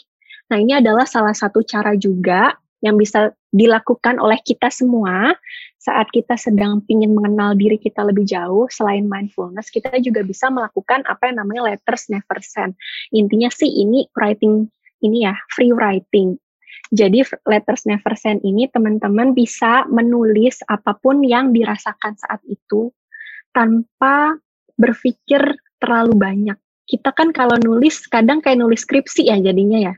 Nah, ini adalah salah satu cara juga yang bisa dilakukan oleh kita semua saat kita sedang ingin mengenal diri kita lebih jauh. Selain mindfulness kita juga bisa melakukan apa yang namanya letters never send. Intinya sih ini writing ini ya free writing. Jadi letters never send ini teman-teman bisa menulis apa pun yang dirasakan saat itu tanpa berpikir terlalu banyak kita kan kalau nulis kadang kayak nulis skripsi ya jadinya ya.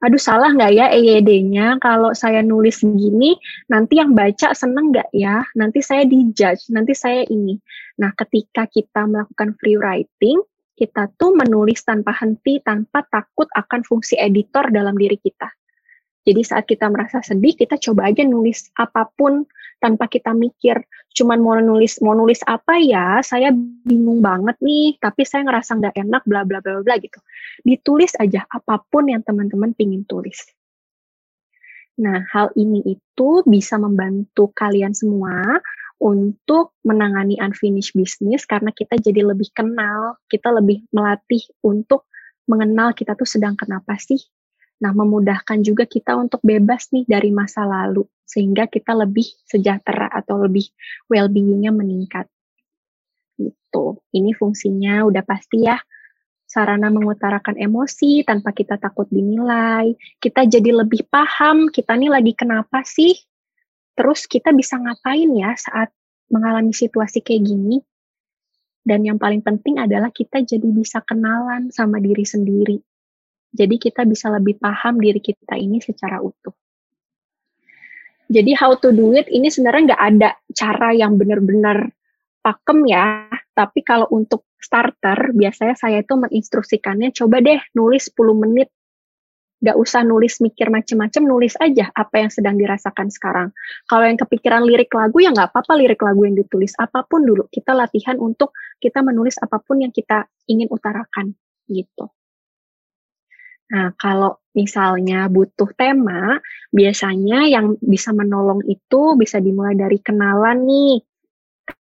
Aduh salah nggak ya EYD-nya kalau saya nulis begini nanti yang baca seneng nggak ya? Nanti saya dijudge nanti saya ini. Nah ketika kita melakukan free writing kita tuh menulis tanpa henti tanpa takut akan fungsi editor dalam diri kita. Jadi saat kita merasa sedih kita coba aja nulis apa pun tanpa kita mikir. Cuman mau nulis mau nulis apa ya saya bingung banget nih. Tapi saya ngerasa nggak enak bla bla bla bla gitu. Ditulis aja apa pun yang teman-teman pingin tulis. Nah hal ini itu bisa membantu kalian semua untuk menangani unfinished business karena kita jadi lebih kenal kita lebih melatih untuk mengenal kita tuh sedang kenapa sih Nah, memudahkan juga kita untuk bebas nih dari masa lalu, sehingga kita lebih sejahtera atau lebih well-beingnya meningkat. Gitu. Ini fungsinya udah pasti ya, sarana mengutarakan emosi tanpa kita takut dinilai. Kita jadi lebih paham kita nih lagi kenapa sih, terus kita bisa ngapain ya saat mengalami situasi kayak gini. Dan yang paling penting adalah kita jadi bisa kenalan sama diri sendiri jadi kita bisa lebih paham diri kita ini secara utuh. Jadi how to do it ini sebenarnya nggak ada cara yang benar-benar pakem ya. Tapi kalau untuk starter, biasanya saya itu menginstruksikannya, coba deh nulis 10 menit. Nggak usah nulis mikir macem-macem, nulis aja apa yang sedang dirasakan sekarang. Kalau yang kepikiran lirik lagu, ya nggak apa-apa lirik lagu yang ditulis. Apa pun dulu, kita latihan untuk kita menulis apa pun yang kita ingin utarakan. Gitu. Nah, kalau misalnya butuh tema, biasanya yang bisa menolong itu bisa dimulai dari kenalan nih.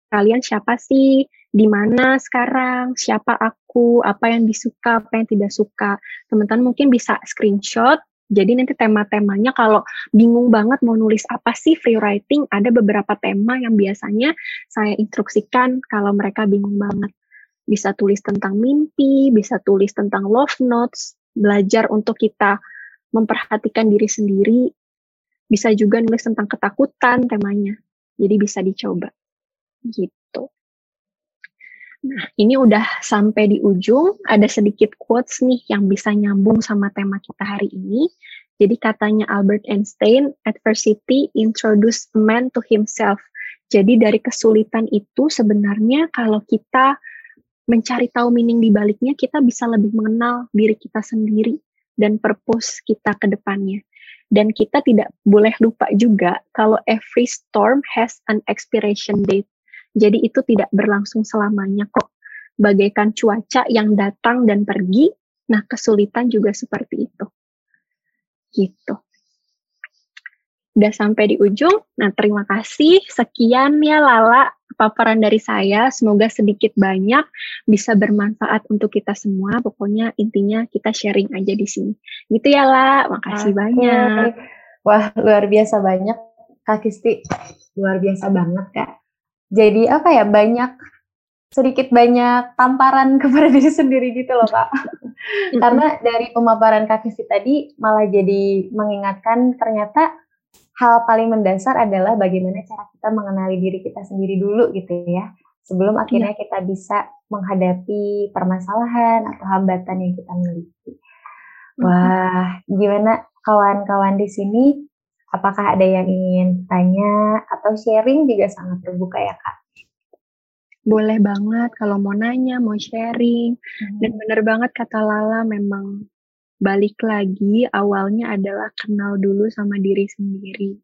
Kalian siapa sih? Di mana sekarang? Siapa aku? Apa yang disuka? Apa yang tidak suka? Teman-teman mungkin bisa screenshot. Jadi nanti tema-temanya kalau bingung banget mau nulis apa sih free writing, ada beberapa tema yang biasanya saya instruksikan kalau mereka bingung banget. Bisa tulis tentang mimpi, bisa tulis tentang love notes, belajar untuk kita memperhatikan diri sendiri, bisa juga nulis tentang ketakutan temanya. Jadi bisa dicoba. Gitu. Nah, ini udah sampai di ujung, ada sedikit quotes nih yang bisa nyambung sama tema kita hari ini. Jadi katanya Albert Einstein, adversity introduce man to himself. Jadi dari kesulitan itu sebenarnya kalau kita mencari tahu meaning di baliknya, kita bisa lebih mengenal diri kita sendiri dan purpose kita ke depannya. Dan kita tidak boleh lupa juga kalau every storm has an expiration date. Jadi itu tidak berlangsung selamanya kok. Bagaikan cuaca yang datang dan pergi, nah kesulitan juga seperti itu. Gitu udah sampai di ujung. Nah, terima kasih. Sekian ya Lala paparan dari saya. Semoga sedikit banyak bisa bermanfaat untuk kita semua. Pokoknya intinya kita sharing aja di sini. Gitu ya La. Makasih Oke. banyak. Wah, luar biasa banyak Kak Kisti. Luar biasa banget Kak. Jadi apa ya, banyak sedikit banyak tamparan kepada diri sendiri gitu loh Kak. Karena dari pemaparan Kak Kisti tadi malah jadi mengingatkan ternyata hal paling mendasar adalah bagaimana cara kita mengenali diri kita sendiri dulu gitu ya sebelum iya. akhirnya kita bisa menghadapi permasalahan atau hambatan yang kita miliki. Wah, gimana kawan-kawan di sini? Apakah ada yang ingin tanya atau sharing juga sangat terbuka ya kak? Boleh banget kalau mau nanya, mau sharing. Hmm. Dan bener banget kata Lala memang balik lagi awalnya adalah kenal dulu sama diri sendiri.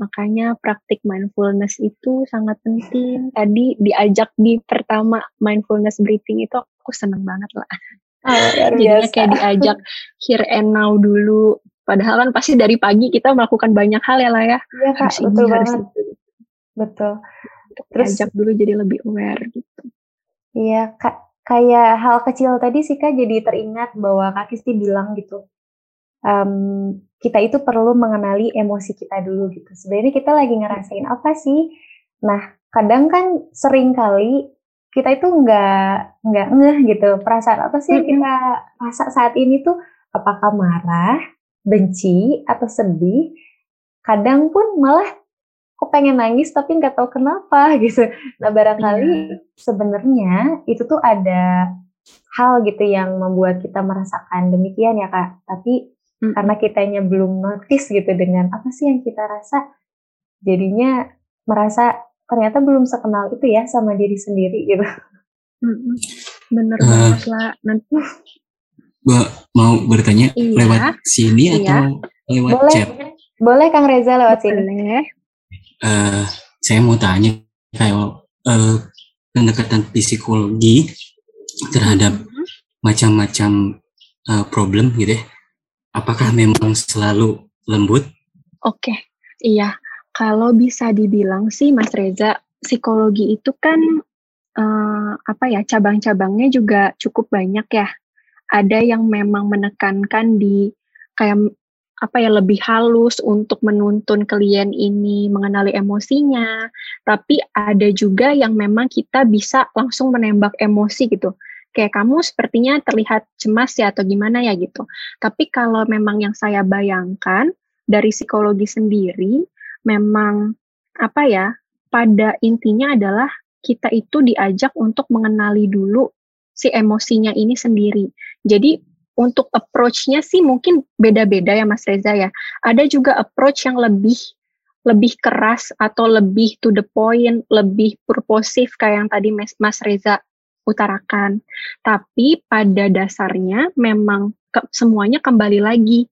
Makanya praktik mindfulness itu sangat penting. Tadi diajak di pertama mindfulness breathing itu aku seneng banget lah. Oh, Jadinya kayak diajak here and now dulu. Padahal kan pasti dari pagi kita melakukan banyak hal ya lah ya. Iya kak, harus betul ini, banget. Harus itu. Betul. Terus ajak dulu jadi lebih aware gitu. Iya kak, kayak hal kecil tadi sih kak jadi teringat bahwa kak Kisti bilang gitu. Um, kita itu perlu mengenali emosi kita dulu gitu. Sebenarnya kita lagi ngerasain apa sih? Nah, kadang kan sering kali kita itu nggak nggak ngeh gitu perasaan apa sih yang kita rasa saat ini tuh apakah marah, benci atau sedih? Kadang pun malah kok pengen nangis tapi nggak tahu kenapa gitu. Nah barangkali yeah. sebenarnya itu tuh ada hal gitu yang membuat kita merasakan demikian ya kak. Tapi mm. karena kitanya belum notice gitu dengan apa sih yang kita rasa, jadinya merasa ternyata belum sekenal itu ya sama diri sendiri gitu. Mm-mm. Bener uh, banget lah. Nanti mau bertanya iya, lewat sini iya. atau lewat boleh, chat? Boleh Kang Reza lewat sini. Uh, saya mau tanya kayak uh, pendekatan psikologi terhadap mm-hmm. macam-macam uh, problem gitu ya. Apakah memang selalu lembut? Oke, okay. iya. Kalau bisa dibilang sih Mas Reza, psikologi itu kan uh, apa ya cabang-cabangnya juga cukup banyak ya. Ada yang memang menekankan di kayak apa ya lebih halus untuk menuntun klien ini mengenali emosinya, tapi ada juga yang memang kita bisa langsung menembak emosi gitu. Kayak kamu sepertinya terlihat cemas ya atau gimana ya gitu. Tapi kalau memang yang saya bayangkan dari psikologi sendiri, memang apa ya pada intinya adalah kita itu diajak untuk mengenali dulu si emosinya ini sendiri. Jadi untuk approach-nya sih mungkin beda-beda ya Mas Reza ya. Ada juga approach yang lebih lebih keras atau lebih to the point, lebih purposif kayak yang tadi Mas Reza utarakan. Tapi pada dasarnya memang ke, semuanya kembali lagi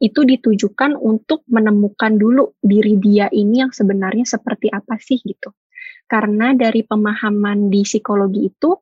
itu ditujukan untuk menemukan dulu diri dia ini yang sebenarnya seperti apa sih gitu. Karena dari pemahaman di psikologi itu,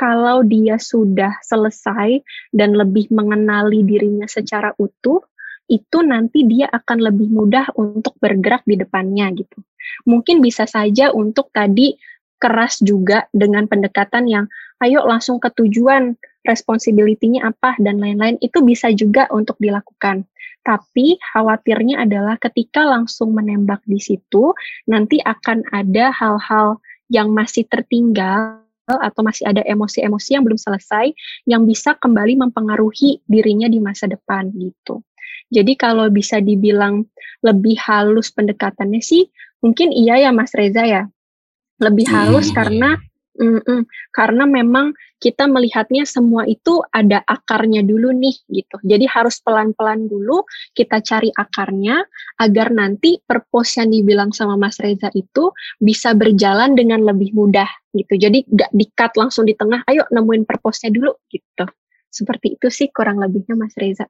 kalau dia sudah selesai dan lebih mengenali dirinya secara utuh, itu nanti dia akan lebih mudah untuk bergerak di depannya gitu. Mungkin bisa saja untuk tadi keras juga dengan pendekatan yang ayo langsung ke tujuan, responsibility-nya apa dan lain-lain itu bisa juga untuk dilakukan. Tapi khawatirnya adalah ketika langsung menembak di situ, nanti akan ada hal-hal yang masih tertinggal atau masih ada emosi-emosi yang belum selesai yang bisa kembali mempengaruhi dirinya di masa depan gitu. Jadi kalau bisa dibilang lebih halus pendekatannya sih, mungkin iya ya Mas Reza ya. Lebih halus hmm. karena Mm -mm. Karena memang kita melihatnya semua itu ada akarnya dulu nih gitu. Jadi harus pelan-pelan dulu kita cari akarnya agar nanti purpose yang dibilang sama Mas Reza itu bisa berjalan dengan lebih mudah gitu. Jadi gak dikat langsung di tengah, ayo nemuin purpose-nya dulu gitu. Seperti itu sih kurang lebihnya Mas Reza.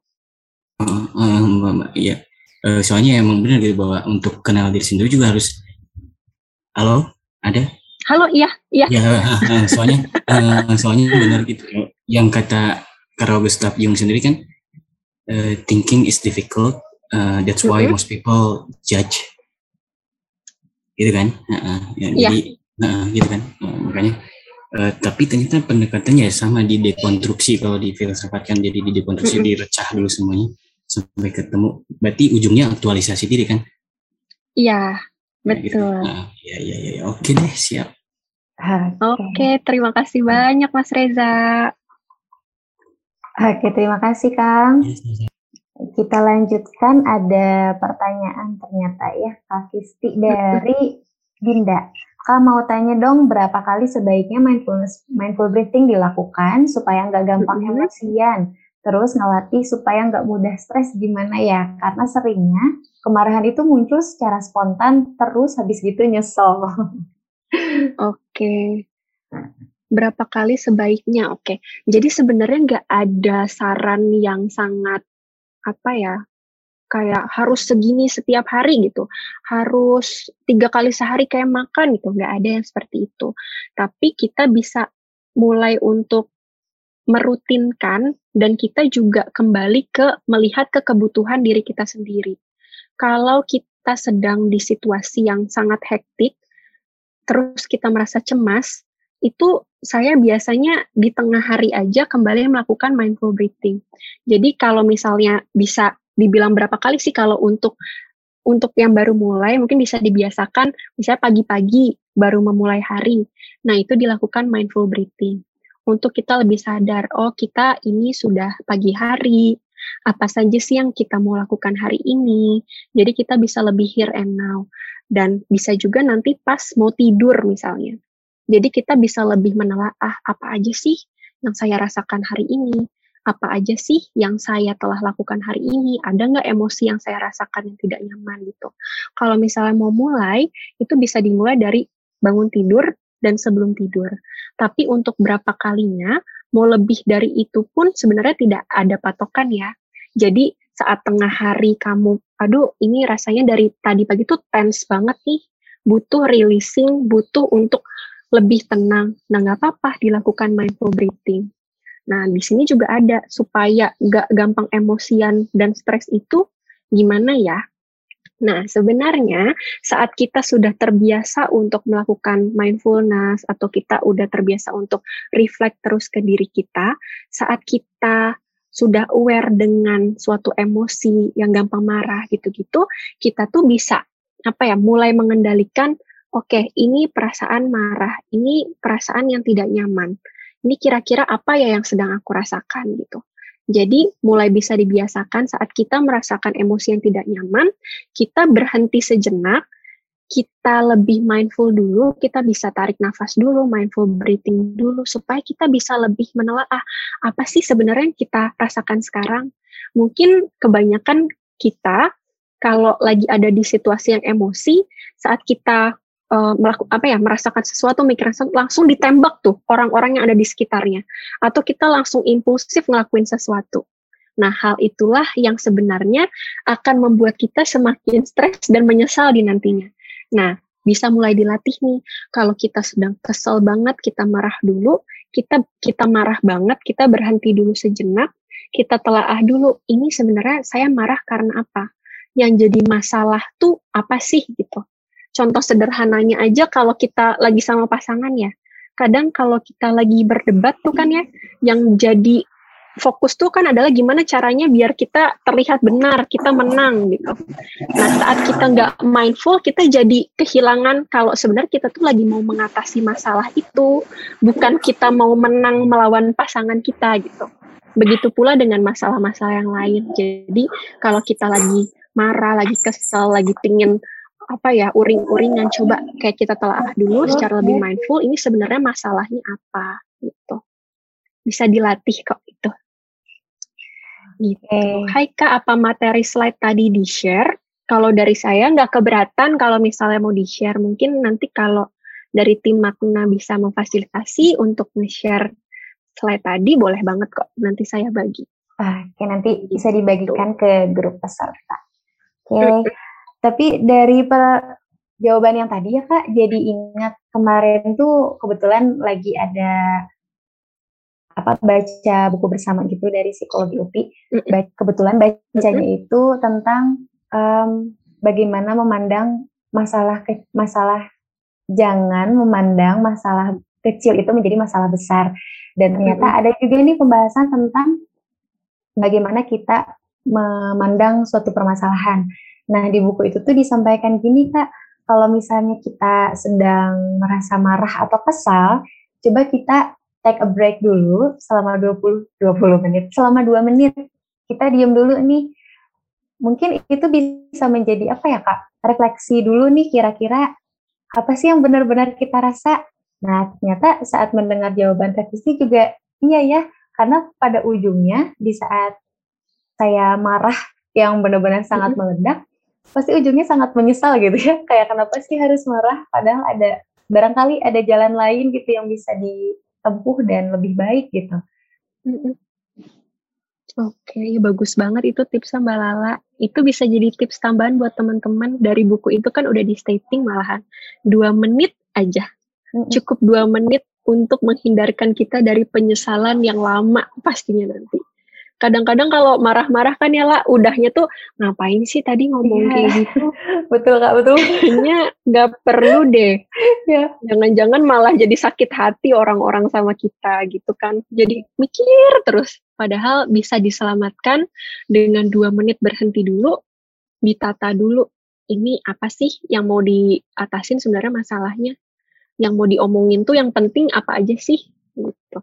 Um, iya. Uh, soalnya emang benar gitu bahwa untuk kenal diri sendiri juga harus Halo, ada? Halo, iya, iya. Ya, soalnya uh, soalnya benar gitu. Yang kata Carl Gustav Jung sendiri kan, uh, thinking is difficult. Uh, that's why mm -hmm. most people judge. Gitu kan? Uh, ya, yeah. Jadi, uh, gitu kan? Uh, makanya. Uh, tapi ternyata pendekatannya sama di dekonstruksi kalau di filsafat kan jadi di dekonstruksi mm -hmm. direcah dulu semuanya sampai ketemu. Berarti ujungnya aktualisasi diri kan? Iya, Betul. Gitu. Nah, ya, ya, ya, oke deh, siap. Oke, okay, terima kasih banyak Mas Reza. Oke, terima kasih Kang. Kita lanjutkan ada pertanyaan ternyata ya Kak Kisti dari Dinda. Kak mau tanya dong berapa kali sebaiknya mindfulness mindful breathing dilakukan supaya nggak gampang emosian Terus ngelatih supaya nggak mudah stres gimana ya? Karena seringnya kemarahan itu muncul secara spontan terus habis gitu nyesel. Oke. Berapa kali sebaiknya? Oke. Jadi sebenarnya nggak ada saran yang sangat apa ya? Kayak harus segini setiap hari gitu. Harus tiga kali sehari kayak makan gitu. Nggak ada yang seperti itu. Tapi kita bisa mulai untuk merutinkan dan kita juga kembali ke melihat ke kebutuhan diri kita sendiri. Kalau kita sedang di situasi yang sangat hektik, terus kita merasa cemas, itu saya biasanya di tengah hari aja kembali melakukan mindful breathing. Jadi kalau misalnya bisa dibilang berapa kali sih kalau untuk untuk yang baru mulai mungkin bisa dibiasakan misalnya pagi-pagi baru memulai hari. Nah, itu dilakukan mindful breathing untuk kita lebih sadar, oh kita ini sudah pagi hari, apa saja sih yang kita mau lakukan hari ini. Jadi kita bisa lebih here and now. Dan bisa juga nanti pas mau tidur misalnya. Jadi kita bisa lebih menelaah apa aja sih yang saya rasakan hari ini, apa aja sih yang saya telah lakukan hari ini, ada nggak emosi yang saya rasakan yang tidak nyaman gitu. Kalau misalnya mau mulai, itu bisa dimulai dari bangun tidur dan sebelum tidur. Tapi untuk berapa kalinya, mau lebih dari itu pun sebenarnya tidak ada patokan ya. Jadi saat tengah hari kamu, aduh ini rasanya dari tadi pagi tuh tense banget nih, butuh releasing, butuh untuk lebih tenang. Nah nggak apa-apa dilakukan mindful breathing. Nah di sini juga ada supaya nggak gampang emosian dan stres itu gimana ya? Nah, sebenarnya saat kita sudah terbiasa untuk melakukan mindfulness atau kita udah terbiasa untuk reflect terus ke diri kita, saat kita sudah aware dengan suatu emosi yang gampang marah gitu-gitu, kita tuh bisa apa ya, mulai mengendalikan oke, okay, ini perasaan marah, ini perasaan yang tidak nyaman. Ini kira-kira apa ya yang sedang aku rasakan gitu. Jadi mulai bisa dibiasakan saat kita merasakan emosi yang tidak nyaman, kita berhenti sejenak, kita lebih mindful dulu, kita bisa tarik nafas dulu, mindful breathing dulu, supaya kita bisa lebih menelaah apa sih sebenarnya yang kita rasakan sekarang. Mungkin kebanyakan kita kalau lagi ada di situasi yang emosi, saat kita uh, melaku, apa ya merasakan sesuatu mikir langsung ditembak tuh orang-orang yang ada di sekitarnya atau kita langsung impulsif ngelakuin sesuatu. Nah, hal itulah yang sebenarnya akan membuat kita semakin stres dan menyesal di nantinya. Nah, bisa mulai dilatih nih. Kalau kita sedang kesel banget, kita marah dulu, kita kita marah banget, kita berhenti dulu sejenak, kita telaah dulu, ini sebenarnya saya marah karena apa? Yang jadi masalah tuh apa sih gitu contoh sederhananya aja kalau kita lagi sama pasangan ya kadang kalau kita lagi berdebat tuh kan ya yang jadi fokus tuh kan adalah gimana caranya biar kita terlihat benar, kita menang gitu. Nah saat kita nggak mindful, kita jadi kehilangan kalau sebenarnya kita tuh lagi mau mengatasi masalah itu, bukan kita mau menang melawan pasangan kita gitu. Begitu pula dengan masalah-masalah yang lain. Jadi kalau kita lagi marah, lagi kesel, lagi pingin apa ya uring-uringan coba kayak kita telah dulu secara lebih mindful ini sebenarnya masalahnya apa gitu. Bisa dilatih kok itu. Gitu. Hai kak apa materi slide tadi di share kalau dari saya nggak keberatan kalau misalnya mau di share mungkin nanti kalau dari tim makna bisa memfasilitasi untuk nge-share slide tadi boleh banget kok. Nanti saya bagi. Oke, nanti bisa dibagikan gitu. ke grup peserta. Oke, tapi dari jawaban yang tadi ya Kak, jadi ingat kemarin tuh kebetulan lagi ada apa baca buku bersama gitu dari psikologi UPI. Ba kebetulan bacanya itu tentang um, bagaimana memandang masalah ke masalah jangan memandang masalah kecil itu menjadi masalah besar. Dan ternyata ada juga nih pembahasan tentang bagaimana kita memandang suatu permasalahan. Nah, di buku itu tuh disampaikan gini, Kak, kalau misalnya kita sedang merasa marah atau kesal, coba kita take a break dulu selama 20 20 menit. Selama 2 menit kita diam dulu nih. Mungkin itu bisa menjadi apa ya, Kak? Refleksi dulu nih kira-kira apa sih yang benar-benar kita rasa? Nah, ternyata saat mendengar jawaban revisi juga iya ya, karena pada ujungnya di saat saya marah yang benar-benar sangat meledak, pasti ujungnya sangat menyesal gitu ya. Kayak kenapa sih harus marah? Padahal ada barangkali ada jalan lain gitu yang bisa ditempuh dan lebih baik gitu. Oke, okay, bagus banget itu tips Mbak Lala. Itu bisa jadi tips tambahan buat teman-teman. Dari buku itu kan udah di stating malahan. Dua menit aja. Cukup dua menit untuk menghindarkan kita dari penyesalan yang lama pastinya nanti kadang-kadang kalau marah-marah kan ya lah udahnya tuh ngapain sih tadi ngomong yeah. kayak gitu? Betul kak betul. Kayaknya nggak perlu deh. Yeah. jangan-jangan malah jadi sakit hati orang-orang sama kita gitu kan. Jadi mikir terus. Padahal bisa diselamatkan dengan dua menit berhenti dulu ditata dulu. Ini apa sih yang mau diatasin sebenarnya masalahnya? Yang mau diomongin tuh yang penting apa aja sih? Gitu.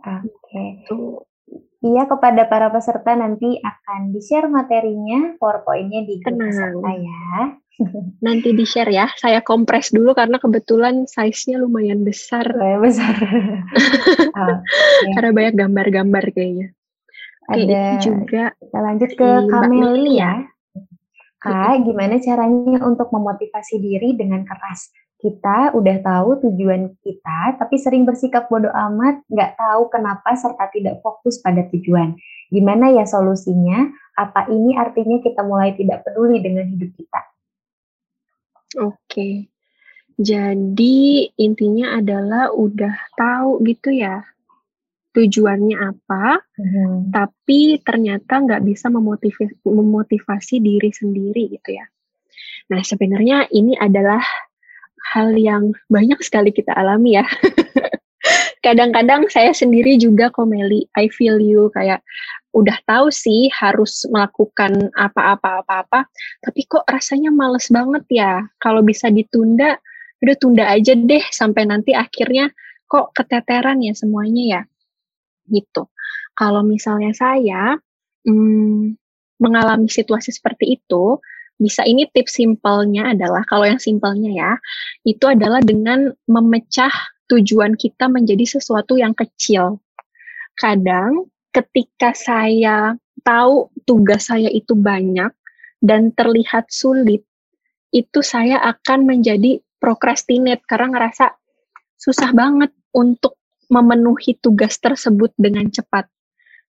Oke. Okay. Iya, kepada para peserta nanti akan di-share materinya, PowerPoint-nya di grup peserta ya. Nanti di-share ya. Saya kompres dulu karena kebetulan size-nya lumayan besar. Lumayan besar. oh, Karena banyak gambar-gambar kayaknya. Oke, Ada juga. Kita lanjut ke Kameli ya. Kak, gimana caranya untuk memotivasi diri dengan keras? Kita udah tahu tujuan kita, tapi sering bersikap bodoh amat, nggak tahu kenapa serta tidak fokus pada tujuan. Gimana ya solusinya? Apa ini artinya kita mulai tidak peduli dengan hidup kita? Oke, jadi intinya adalah udah tahu gitu ya tujuannya apa, hmm. tapi ternyata nggak bisa memotivasi, memotivasi diri sendiri gitu ya. Nah sebenarnya ini adalah hal yang banyak sekali kita alami ya. Kadang-kadang saya sendiri juga komeli, I feel you kayak udah tahu sih harus melakukan apa-apa apa-apa, tapi kok rasanya males banget ya. Kalau bisa ditunda, udah tunda aja deh sampai nanti akhirnya kok keteteran ya semuanya ya. Gitu. Kalau misalnya saya hmm, mengalami situasi seperti itu, bisa ini tips simpelnya adalah kalau yang simpelnya ya itu adalah dengan memecah tujuan kita menjadi sesuatu yang kecil. Kadang ketika saya tahu tugas saya itu banyak dan terlihat sulit, itu saya akan menjadi procrastinate karena ngerasa susah banget untuk memenuhi tugas tersebut dengan cepat.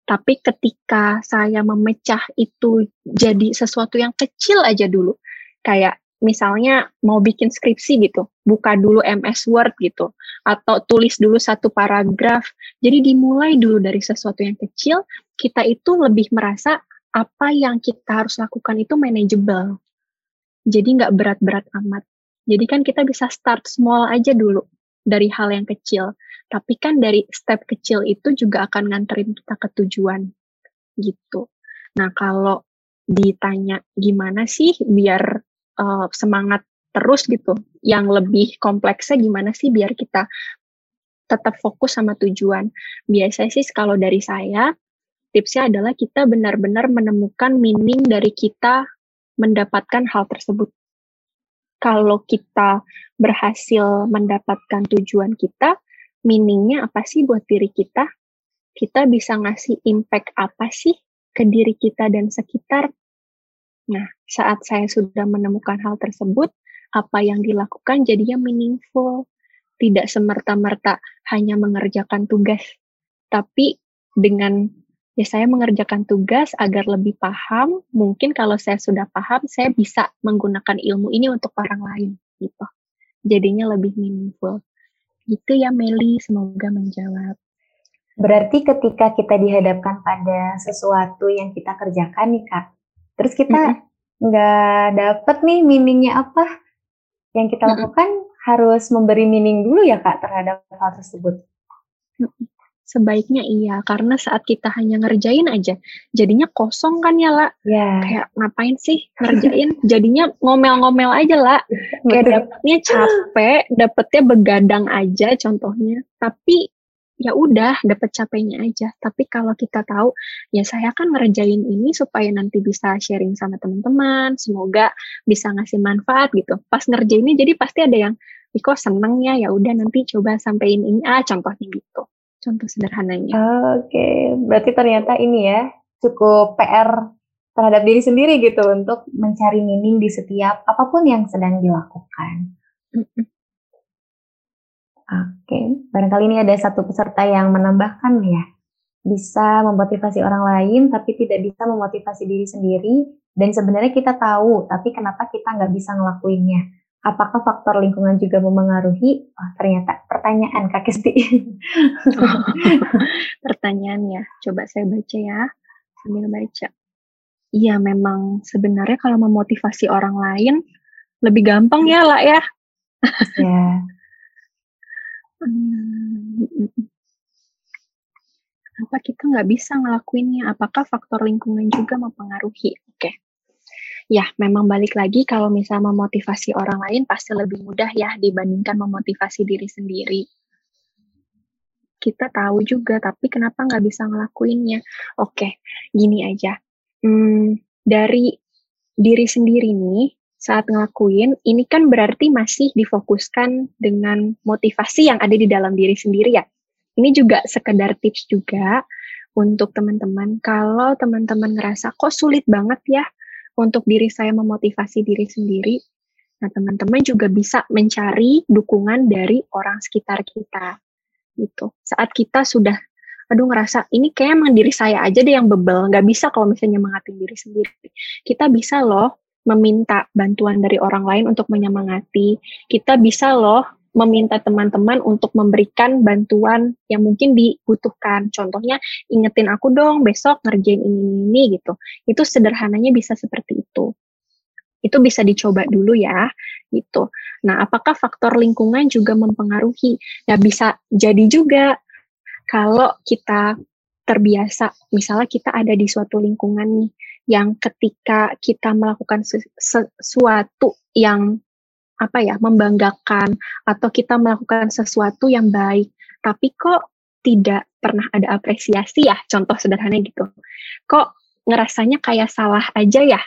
Tapi ketika saya memecah itu jadi sesuatu yang kecil aja dulu, kayak misalnya mau bikin skripsi gitu, buka dulu MS Word gitu, atau tulis dulu satu paragraf. Jadi dimulai dulu dari sesuatu yang kecil, kita itu lebih merasa apa yang kita harus lakukan itu manageable. Jadi nggak berat-berat amat. Jadi kan kita bisa start small aja dulu dari hal yang kecil. Tapi kan dari step kecil itu juga akan nganterin kita ke tujuan gitu. Nah kalau ditanya gimana sih biar uh, semangat terus gitu, yang lebih kompleksnya gimana sih biar kita tetap fokus sama tujuan. Biasanya sih kalau dari saya, tipsnya adalah kita benar-benar menemukan meaning dari kita mendapatkan hal tersebut. Kalau kita berhasil mendapatkan tujuan kita, meaningnya apa sih buat diri kita? Kita bisa ngasih impact apa sih ke diri kita dan sekitar? Nah, saat saya sudah menemukan hal tersebut, apa yang dilakukan jadinya meaningful. Tidak semerta-merta hanya mengerjakan tugas, tapi dengan ya saya mengerjakan tugas agar lebih paham. Mungkin kalau saya sudah paham, saya bisa menggunakan ilmu ini untuk orang lain gitu. Jadinya lebih meaningful. Itu ya Meli, semoga menjawab. Berarti ketika kita dihadapkan pada sesuatu yang kita kerjakan nih Kak, terus kita nggak mm -hmm. dapet nih meaningnya apa, yang kita mm -hmm. lakukan harus memberi meaning dulu ya Kak terhadap hal tersebut. Mm -hmm. Sebaiknya iya, karena saat kita hanya ngerjain aja, jadinya kosong kan ya, lah. Yeah. Kayak ngapain sih ngerjain, jadinya ngomel-ngomel aja, lah. Kayak dapetnya capek, dapetnya begadang aja contohnya. Tapi ya udah dapet capeknya aja. Tapi kalau kita tahu, ya saya kan ngerjain ini supaya nanti bisa sharing sama teman-teman, semoga bisa ngasih manfaat gitu. Pas ngerjainnya jadi pasti ada yang, Iko seneng ya, ya udah nanti coba sampein ini, ah contohnya gitu contoh sederhananya. Oke, okay. berarti ternyata ini ya cukup PR terhadap diri sendiri gitu untuk mencari meaning di setiap apa pun yang sedang dilakukan. Oke, okay. barangkali ini ada satu peserta yang menambahkan ya, bisa memotivasi orang lain tapi tidak bisa memotivasi diri sendiri dan sebenarnya kita tahu tapi kenapa kita nggak bisa ngelakuinnya. Apakah faktor lingkungan juga memengaruhi? Oh, ternyata pertanyaan Kak Kesti. oh, pertanyaan ya. Coba saya baca ya. Sambil baca. Iya, memang sebenarnya kalau memotivasi orang lain lebih gampang ya lah ya. Ya. Apa kita nggak bisa ngelakuinnya? Apakah faktor lingkungan juga mempengaruhi? Oke. Okay. Ya, memang balik lagi kalau misalnya memotivasi orang lain pasti lebih mudah ya dibandingkan memotivasi diri sendiri. Kita tahu juga, tapi kenapa nggak bisa ngelakuinnya? Oke, gini aja. Hmm, dari diri sendiri nih, saat ngelakuin, ini kan berarti masih difokuskan dengan motivasi yang ada di dalam diri sendiri ya. Ini juga sekedar tips juga untuk teman-teman. Kalau teman-teman ngerasa kok sulit banget ya untuk diri saya memotivasi diri sendiri, nah teman-teman juga bisa mencari dukungan dari orang sekitar kita. Gitu. Saat kita sudah aduh ngerasa ini kayak emang diri saya aja deh yang bebel, nggak bisa kalau misalnya mengatin diri sendiri. Kita bisa loh meminta bantuan dari orang lain untuk menyemangati. Kita bisa loh meminta teman-teman untuk memberikan bantuan yang mungkin dibutuhkan. Contohnya, ingetin aku dong besok ngerjain ini, ini, gitu. Itu sederhananya bisa seperti itu. Itu bisa dicoba dulu ya, gitu. Nah, apakah faktor lingkungan juga mempengaruhi? Ya bisa jadi juga kalau kita terbiasa, misalnya kita ada di suatu lingkungan nih, yang ketika kita melakukan sesuatu yang apa ya membanggakan atau kita melakukan sesuatu yang baik tapi kok tidak pernah ada apresiasi ya contoh sederhana gitu. Kok ngerasanya kayak salah aja ya?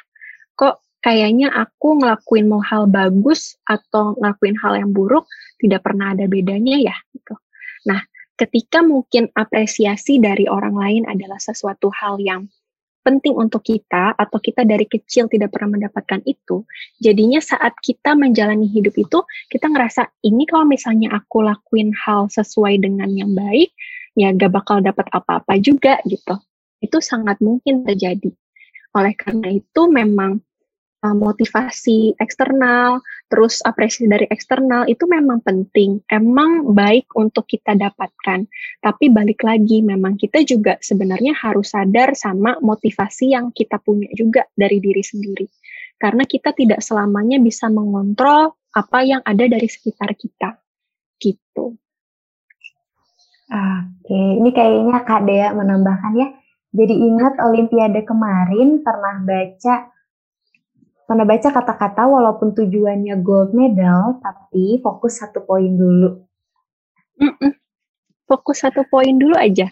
Kok kayaknya aku ngelakuin mau hal bagus atau ngelakuin hal yang buruk tidak pernah ada bedanya ya gitu. Nah ketika mungkin apresiasi dari orang lain adalah sesuatu hal yang penting untuk kita atau kita dari kecil tidak pernah mendapatkan itu, jadinya saat kita menjalani hidup itu, kita ngerasa ini kalau misalnya aku lakuin hal sesuai dengan yang baik, ya gak bakal dapat apa-apa juga gitu. Itu sangat mungkin terjadi. Oleh karena itu memang motivasi eksternal, terus apresiasi dari eksternal itu memang penting, emang baik untuk kita dapatkan. Tapi balik lagi, memang kita juga sebenarnya harus sadar sama motivasi yang kita punya juga dari diri sendiri. Karena kita tidak selamanya bisa mengontrol apa yang ada dari sekitar kita. Gitu. Oke, ini kayaknya Kak Dea menambahkan ya. Jadi ingat Olimpiade kemarin pernah baca pernah baca kata-kata walaupun tujuannya gold medal, tapi fokus satu poin dulu. Mm-mm. Fokus satu poin dulu aja.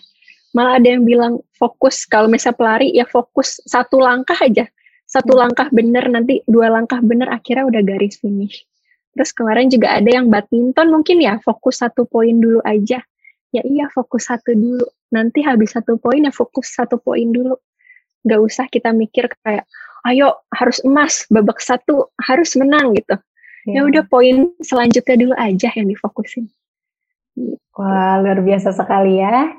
Malah ada yang bilang fokus kalau misalnya pelari ya fokus satu langkah aja. Satu hmm. langkah bener nanti dua langkah bener akhirnya udah garis finish. Terus kemarin juga ada yang badminton mungkin ya fokus satu poin dulu aja. Ya iya fokus satu dulu. Nanti habis satu poin ya fokus satu poin dulu. Gak usah kita mikir kayak ayo harus emas babak satu harus menang gitu ya, ya udah poin selanjutnya dulu aja yang difokusin gitu. wah luar biasa sekali ya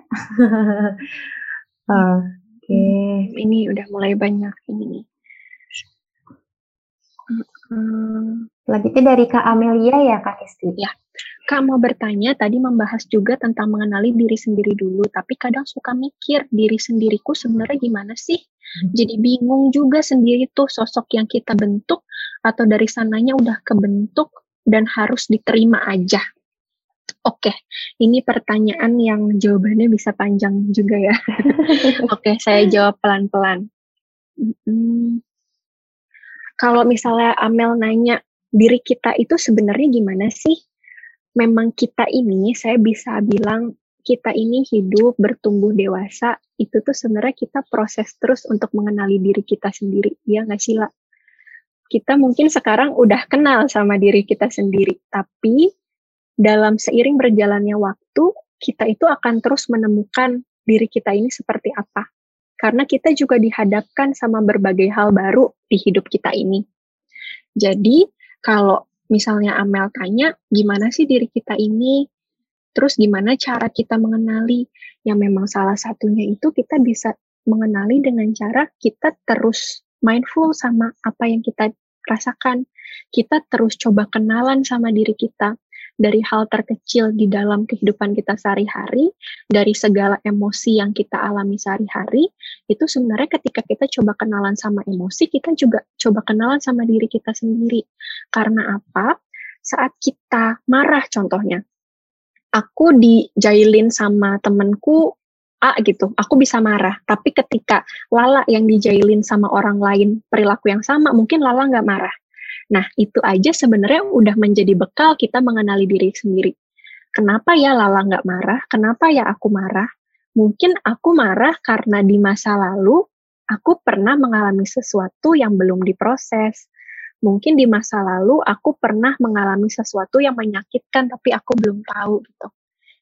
oke okay. ini udah mulai banyak ini hmm. Selanjutnya dari Kak Amelia ya Kak Esti. Ya, Kak mau bertanya, tadi membahas juga tentang mengenali diri sendiri dulu, tapi kadang suka mikir diri sendiriku sebenarnya gimana sih? Hmm. Jadi bingung juga sendiri tuh sosok yang kita bentuk atau dari sananya udah kebentuk dan harus diterima aja. Oke, ini pertanyaan yang jawabannya bisa panjang juga ya. Oke, saya jawab pelan-pelan. Hmm. Kalau misalnya Amel nanya, diri kita itu sebenarnya gimana sih? Memang kita ini saya bisa bilang kita ini hidup bertumbuh dewasa itu tuh sebenarnya kita proses terus untuk mengenali diri kita sendiri. Ya nggak sih lah kita mungkin sekarang udah kenal sama diri kita sendiri tapi dalam seiring berjalannya waktu kita itu akan terus menemukan diri kita ini seperti apa. Karena kita juga dihadapkan sama berbagai hal baru di hidup kita ini. Jadi kalau misalnya Amel tanya, gimana sih diri kita ini? Terus gimana cara kita mengenali? Yang memang salah satunya itu kita bisa mengenali dengan cara kita terus mindful sama apa yang kita rasakan. kita terus coba kenalan sama diri kita dari hal terkecil di dalam kehidupan kita sehari-hari, dari segala emosi yang kita alami sehari-hari, itu sebenarnya ketika kita coba kenalan sama emosi, kita juga coba kenalan sama diri kita sendiri. Karena apa? Saat kita marah contohnya, aku dijailin sama temenku A gitu, aku bisa marah. Tapi ketika Lala yang dijailin sama orang lain perilaku yang sama, mungkin Lala nggak marah. Nah, itu aja sebenarnya udah menjadi bekal kita mengenali diri sendiri. Kenapa ya Lala nggak marah? Kenapa ya aku marah? Mungkin aku marah karena di masa lalu aku pernah mengalami sesuatu yang belum diproses. Mungkin di masa lalu aku pernah mengalami sesuatu yang menyakitkan tapi aku belum tahu gitu.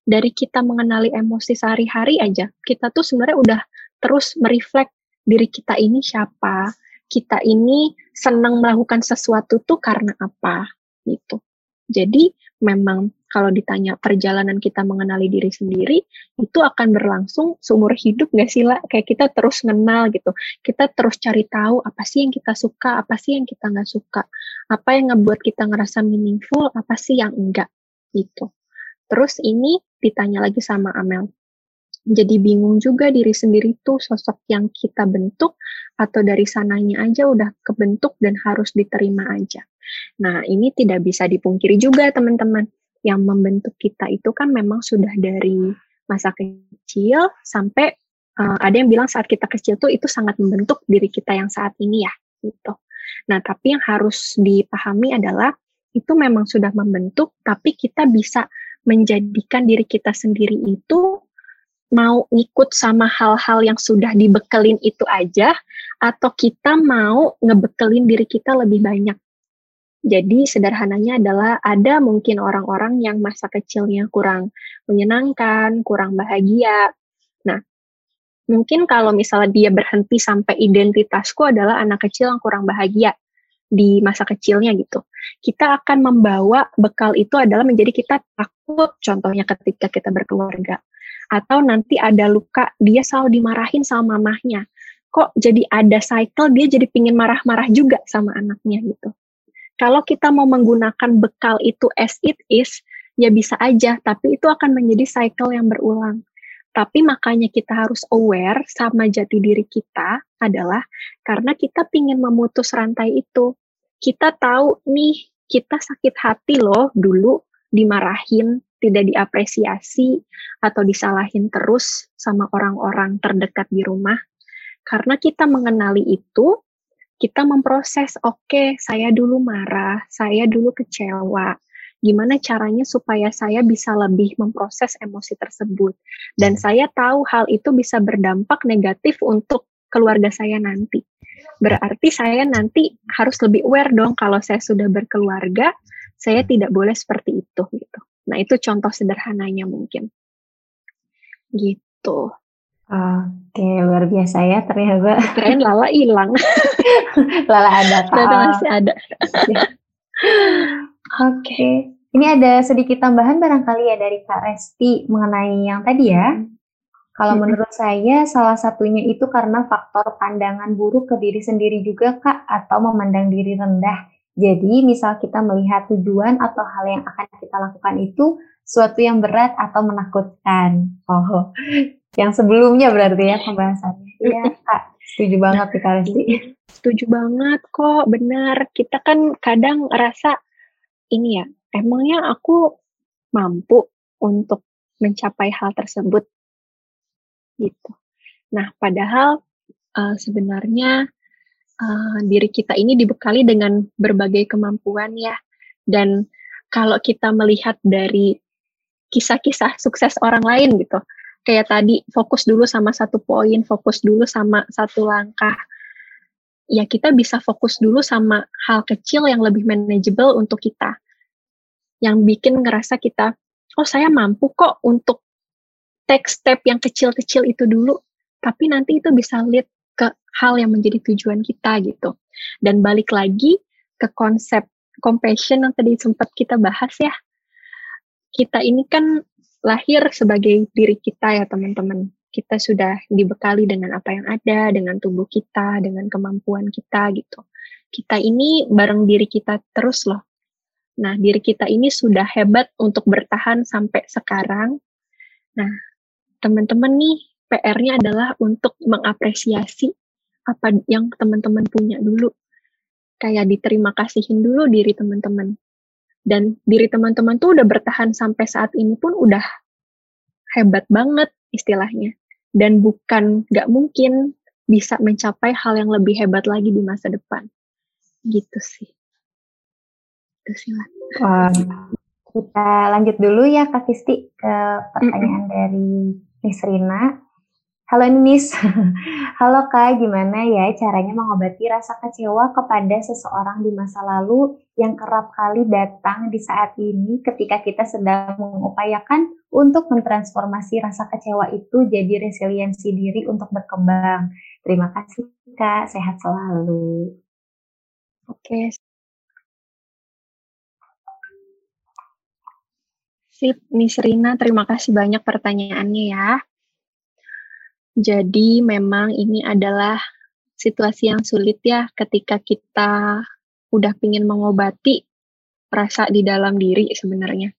Dari kita mengenali emosi sehari-hari aja, kita tuh sebenarnya udah terus mereflek diri kita ini siapa, kita ini senang melakukan sesuatu tuh karena apa gitu. Jadi memang kalau ditanya perjalanan kita mengenali diri sendiri itu akan berlangsung seumur hidup gak sih lah kayak kita terus kenal gitu. Kita terus cari tahu apa sih yang kita suka apa sih yang kita nggak suka. Apa yang ngebuat kita ngerasa meaningful apa sih yang enggak gitu. Terus ini ditanya lagi sama Amel jadi bingung juga diri sendiri tuh sosok yang kita bentuk atau dari sananya aja udah kebentuk dan harus diterima aja. Nah, ini tidak bisa dipungkiri juga teman-teman. Yang membentuk kita itu kan memang sudah dari masa kecil sampai uh, ada yang bilang saat kita kecil tuh itu sangat membentuk diri kita yang saat ini ya, gitu. Nah, tapi yang harus dipahami adalah itu memang sudah membentuk, tapi kita bisa menjadikan diri kita sendiri itu mau ngikut sama hal-hal yang sudah dibekelin itu aja atau kita mau ngebekelin diri kita lebih banyak. Jadi sederhananya adalah ada mungkin orang-orang yang masa kecilnya kurang menyenangkan, kurang bahagia. Nah, mungkin kalau misalnya dia berhenti sampai identitasku adalah anak kecil yang kurang bahagia di masa kecilnya gitu. Kita akan membawa bekal itu adalah menjadi kita takut contohnya ketika kita berkeluarga atau nanti ada luka dia selalu dimarahin sama mamahnya. Kok jadi ada cycle dia jadi pingin marah-marah juga sama anaknya gitu. Kalau kita mau menggunakan bekal itu as it is ya bisa aja tapi itu akan menjadi cycle yang berulang. Tapi makanya kita harus aware sama jati diri kita adalah karena kita pingin memutus rantai itu. Kita tahu nih, kita sakit hati loh dulu dimarahin, tidak diapresiasi atau disalahin terus sama orang-orang terdekat di rumah. Karena kita mengenali itu, kita memproses, oke, okay, saya dulu marah, saya dulu kecewa. Gimana caranya supaya saya bisa lebih memproses emosi tersebut? Dan hmm. saya tahu hal itu bisa berdampak negatif untuk keluarga saya nanti. Berarti saya nanti harus lebih aware dong kalau saya sudah berkeluarga, saya tidak boleh seperti itu gitu. Nah, itu contoh sederhananya mungkin. Gitu. Oke, luar biasa ya ternyata. Keren Lala hilang. Lala ada. Lala masih ada. Oke. Ini ada sedikit tambahan barangkali ya dari Kak Resti mengenai yang tadi ya. Kalau hmm. menurut saya salah satunya itu karena faktor pandangan buruk ke diri sendiri juga Kak atau memandang diri rendah. Jadi, misal kita melihat tujuan atau hal yang akan kita lakukan itu suatu yang berat atau menakutkan. Oh, yang sebelumnya berarti ya pembahasannya. Iya, Kak. Setuju banget nih, Kak Resti. Setuju banget kok, benar. Kita kan kadang rasa, ini ya, emangnya aku mampu untuk mencapai hal tersebut? Gitu. Nah, padahal uh, sebenarnya uh, diri kita ini dibekali dengan berbagai kemampuan ya. Dan kalau kita melihat dari kisah-kisah sukses orang lain gitu, kayak tadi fokus dulu sama satu poin, fokus dulu sama satu langkah. Ya kita bisa fokus dulu sama hal kecil yang lebih manageable untuk kita. Yang bikin ngerasa kita, oh saya mampu kok untuk take step yang kecil-kecil itu dulu. Tapi nanti itu bisa lead ke hal yang menjadi tujuan kita gitu. Dan balik lagi ke konsep compassion yang tadi sempat kita bahas ya. Kita ini kan lahir sebagai diri kita ya teman-teman. Kita sudah dibekali dengan apa yang ada, dengan tubuh kita, dengan kemampuan kita gitu. kita ini bareng diri kita terus loh. Nah, diri kita ini sudah hebat untuk bertahan sampai sekarang. Nah, teman-teman nih, PR-nya adalah untuk mengapresiasi apa yang teman-teman punya dulu. Kayak diterima kasihin dulu diri teman-teman. Dan diri teman-teman tuh udah bertahan sampai saat ini pun udah hebat banget istilahnya. Dan bukan gak mungkin bisa mencapai hal yang lebih hebat lagi di masa depan. Gitu sih. Wah, kita lanjut dulu ya Kak Kisti ke pertanyaan mm -hmm. dari Miss Rina. Halo Nis, halo Kak, gimana ya caranya mengobati rasa kecewa kepada seseorang di masa lalu yang kerap kali datang di saat ini ketika kita sedang mengupayakan untuk mentransformasi rasa kecewa itu jadi resiliensi diri untuk berkembang. Terima kasih Kak, sehat selalu. Oke, Sip, Miss Rina, terima kasih banyak pertanyaannya ya. Jadi memang ini adalah situasi yang sulit ya ketika kita udah pingin mengobati rasa di dalam diri sebenarnya.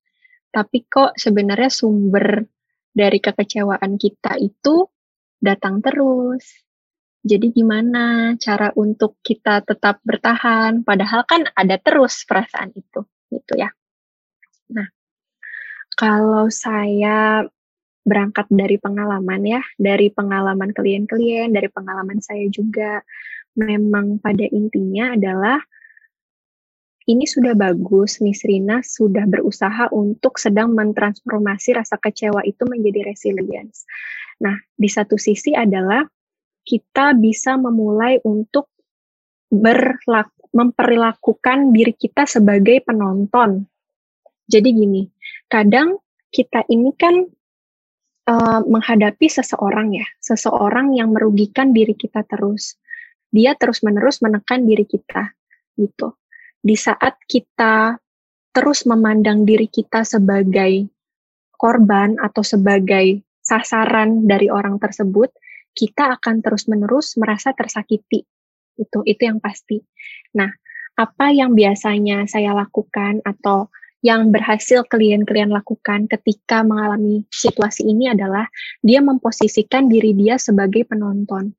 Tapi kok sebenarnya sumber dari kekecewaan kita itu datang terus. Jadi gimana cara untuk kita tetap bertahan padahal kan ada terus perasaan itu gitu ya. Nah, kalau saya berangkat dari pengalaman ya, dari pengalaman klien-klien, dari pengalaman saya juga, memang pada intinya adalah ini sudah bagus, Miss Rina sudah berusaha untuk sedang mentransformasi rasa kecewa itu menjadi resilience. Nah, di satu sisi adalah kita bisa memulai untuk berlaku, memperlakukan diri kita sebagai penonton. Jadi gini, kadang kita ini kan uh, menghadapi seseorang ya, seseorang yang merugikan diri kita terus. Dia terus-menerus menekan diri kita, gitu. Di saat kita terus memandang diri kita sebagai korban atau sebagai sasaran dari orang tersebut, kita akan terus-menerus merasa tersakiti. Itu itu yang pasti. Nah, apa yang biasanya saya lakukan atau yang berhasil klien-klien lakukan ketika mengalami situasi ini adalah dia memposisikan diri dia sebagai penonton.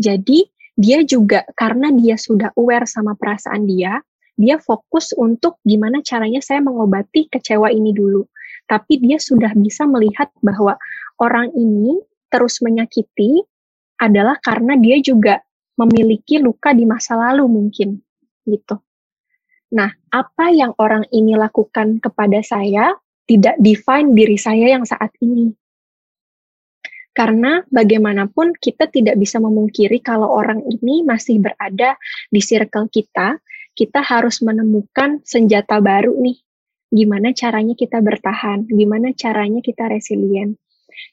Jadi, dia juga karena dia sudah aware sama perasaan dia, dia fokus untuk gimana caranya saya mengobati kecewa ini dulu. Tapi dia sudah bisa melihat bahwa orang ini terus menyakiti adalah karena dia juga memiliki luka di masa lalu mungkin gitu. Nah, apa yang orang ini lakukan kepada saya tidak define diri saya yang saat ini. Karena bagaimanapun kita tidak bisa memungkiri kalau orang ini masih berada di circle kita, kita harus menemukan senjata baru nih. Gimana caranya kita bertahan, gimana caranya kita resilient.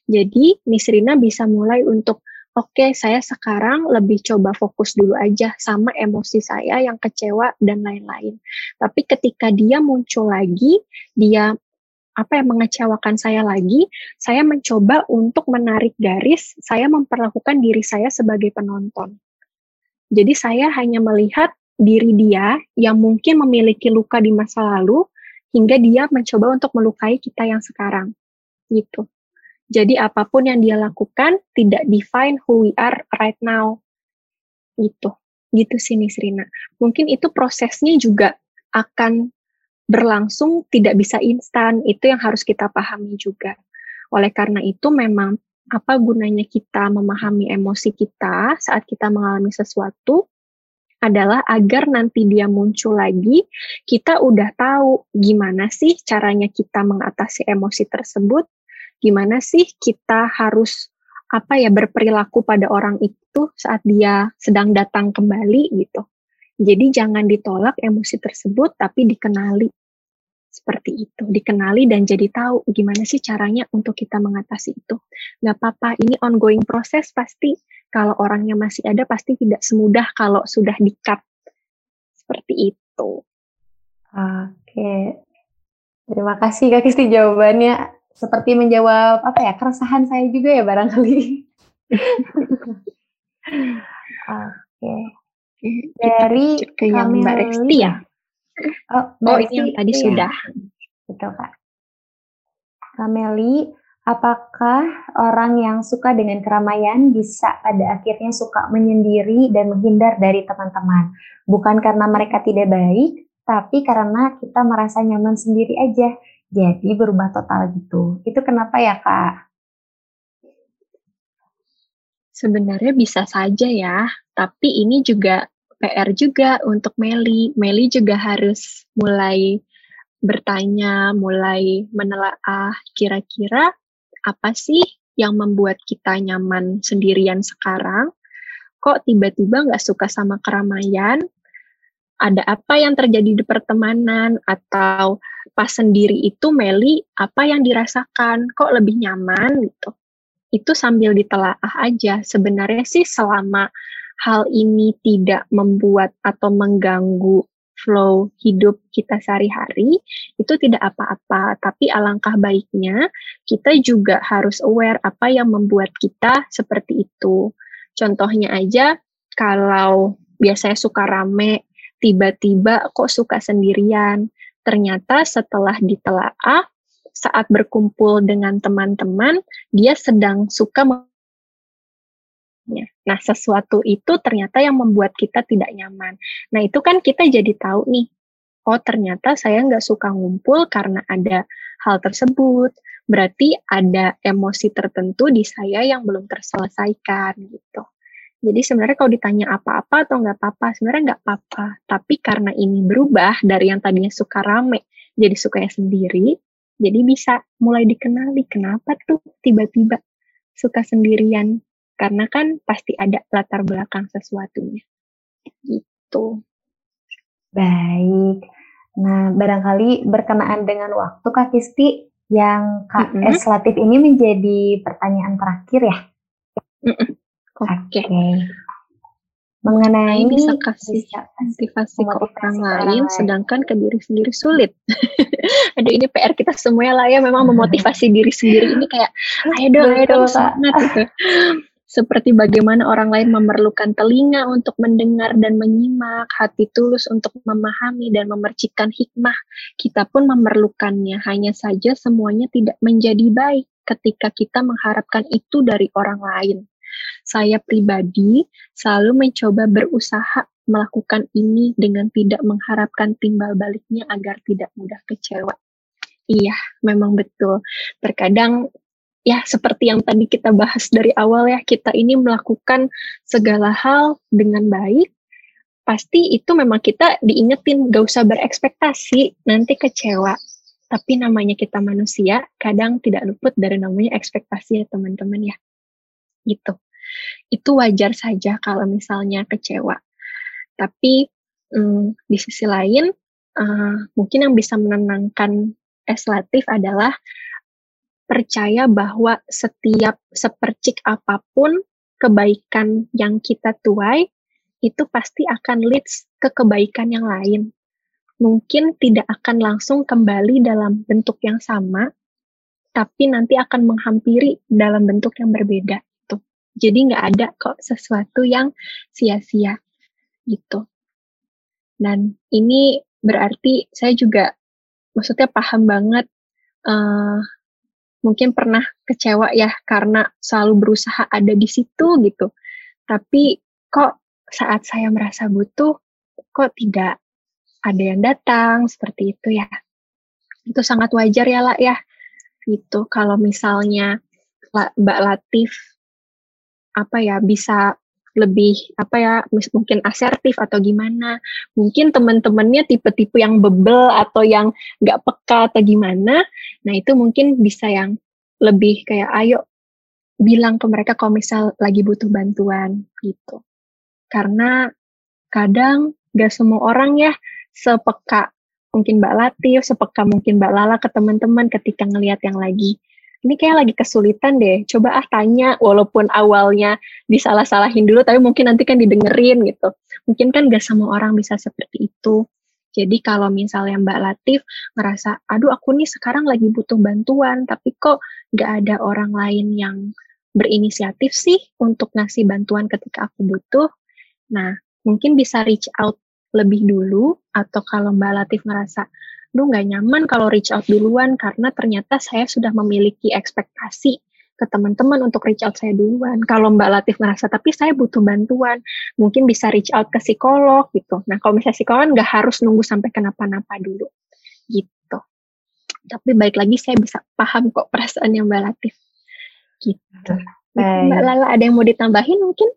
Jadi, Nisrina bisa mulai untuk oke okay, saya sekarang lebih coba fokus dulu aja sama emosi saya yang kecewa dan lain-lain. Tapi ketika dia muncul lagi, dia apa yang mengecewakan saya lagi, saya mencoba untuk menarik garis, saya memperlakukan diri saya sebagai penonton. Jadi saya hanya melihat diri dia yang mungkin memiliki luka di masa lalu, hingga dia mencoba untuk melukai kita yang sekarang. Gitu. Jadi apa pun yang dia lakukan tidak define who we are right now. Gitu. Gitu sih Miss Rina. Mungkin itu prosesnya juga akan berlangsung tidak bisa instan. Itu yang harus kita pahami juga. Oleh karena itu memang apa gunanya kita memahami emosi kita saat kita mengalami sesuatu adalah agar nanti dia muncul lagi, kita udah tahu gimana sih caranya kita mengatasi emosi tersebut gimana sih kita harus apa ya berperilaku pada orang itu saat dia sedang datang kembali gitu. Jadi jangan ditolak emosi tersebut tapi dikenali seperti itu, dikenali dan jadi tahu gimana sih caranya untuk kita mengatasi itu. Gak apa-apa, ini ongoing proses pasti kalau orangnya masih ada pasti tidak semudah kalau sudah di-cut. Seperti itu. Oke. Terima kasih Kak Kisti jawabannya seperti menjawab apa ya keresahan saya juga ya barangkali. Oke. Okay. dari ke yang Mbak Resti ya. Oh, Mbak oh ini yang tadi ya. sudah. Betul kak. Kameli, apakah orang yang suka dengan keramaian bisa pada akhirnya suka menyendiri dan menghindar dari teman-teman? Bukan karena mereka tidak baik, tapi karena kita merasa nyaman sendiri aja. Jadi berubah total gitu. Itu kenapa ya kak? Sebenarnya bisa saja ya, tapi ini juga PR juga untuk Meli. Meli juga harus mulai bertanya, mulai menelaah kira-kira apa sih yang membuat kita nyaman sendirian sekarang? Kok tiba-tiba nggak suka sama keramaian? Ada apa yang terjadi di pertemanan? Atau pas sendiri itu Meli, apa yang dirasakan? Kok lebih nyaman gitu? itu sambil ditelaah aja. Sebenarnya sih selama hal ini tidak membuat atau mengganggu flow hidup kita sehari-hari, itu tidak apa-apa. Tapi alangkah baiknya kita juga harus aware apa yang membuat kita seperti itu. Contohnya aja, kalau biasanya suka rame, tiba-tiba kok suka sendirian. Ternyata setelah ditelaah, saat berkumpul dengan teman-teman, dia sedang suka Nah, sesuatu itu ternyata yang membuat kita tidak nyaman. Nah, itu kan kita jadi tahu nih, oh ternyata saya nggak suka ngumpul karena ada hal tersebut. Berarti ada emosi tertentu di saya yang belum terselesaikan gitu. Jadi sebenarnya kalau ditanya apa-apa atau nggak apa-apa, sebenarnya nggak apa-apa. Tapi karena ini berubah dari yang tadinya suka rame jadi sukanya sendiri, jadi bisa mulai dikenali kenapa tuh tiba-tiba suka sendirian. Karena kan pasti ada latar belakang sesuatunya. Gitu. Baik. Nah, barangkali berkenaan dengan waktu Kak Kisti, yang Kak mm -hmm. Latif ini menjadi pertanyaan terakhir ya? Mm -mm. Oke. Okay. Okay mengenai bisa kasih bisa motivasi ke orang lain, sedangkan ke diri sendiri sulit. Aduh ini PR kita semua lah ya memang memotivasi diri sendiri ini kayak ayo dong, ayo dong sangat gitu. Seperti bagaimana orang lain memerlukan telinga untuk mendengar dan menyimak, hati tulus untuk memahami dan memercikan hikmah, kita pun memerlukannya. Hanya saja semuanya tidak menjadi baik ketika kita mengharapkan itu dari orang lain. Saya pribadi selalu mencoba berusaha melakukan ini dengan tidak mengharapkan timbal baliknya agar tidak mudah kecewa. Iya, memang betul. Terkadang ya seperti yang tadi kita bahas dari awal ya, kita ini melakukan segala hal dengan baik, pasti itu memang kita diingetin gak usah berekspektasi, nanti kecewa. Tapi namanya kita manusia, kadang tidak luput dari namanya ekspektasi ya teman-teman ya. Gitu itu wajar saja kalau misalnya kecewa. Tapi um, di sisi lain, uh, mungkin yang bisa menenangkan eslatif adalah percaya bahwa setiap sepercik apa pun kebaikan yang kita tuai itu pasti akan leads ke kebaikan yang lain. Mungkin tidak akan langsung kembali dalam bentuk yang sama, tapi nanti akan menghampiri dalam bentuk yang berbeda. Jadi nggak ada kok sesuatu yang sia-sia gitu. Dan ini berarti saya juga maksudnya paham banget uh, mungkin pernah kecewa ya karena selalu berusaha ada di situ gitu. Tapi kok saat saya merasa butuh kok tidak ada yang datang seperti itu ya. Itu sangat wajar ya lah ya. Gitu. Kalau misalnya Mbak Latif apa ya bisa lebih apa ya mungkin asertif atau gimana. Mungkin teman-temannya tipe-tipe yang bebel atau yang nggak peka atau gimana. Nah itu mungkin bisa yang lebih kayak ayo bilang ke mereka kalau misal lagi butuh bantuan gitu. Karena kadang gak semua orang ya sepeka mungkin Mbak Latif, sepeka mungkin Mbak Lala ke teman-teman ketika ngelihat yang lagi ini kayak lagi kesulitan deh. Coba ah tanya, walaupun awalnya disalah-salahin dulu, tapi mungkin nanti kan didengerin gitu. Mungkin kan gak semua orang bisa seperti itu. Jadi kalau misalnya Mbak Latif ngerasa, aduh aku nih sekarang lagi butuh bantuan, tapi kok gak ada orang lain yang berinisiatif sih untuk ngasih bantuan ketika aku butuh. Nah, mungkin bisa reach out lebih dulu atau kalau Mbak Latif ngerasa lu nggak nyaman kalau reach out duluan karena ternyata saya sudah memiliki ekspektasi ke teman-teman untuk reach out saya duluan. Kalau Mbak Latif ngerasa tapi saya butuh bantuan, mungkin bisa reach out ke psikolog gitu. Nah kalau misalnya psikolog nggak harus nunggu sampai kenapa-napa dulu gitu. Tapi baik lagi saya bisa paham kok perasaannya Mbak Latif gitu. Baik. Mbak Lala ada yang mau ditambahin mungkin?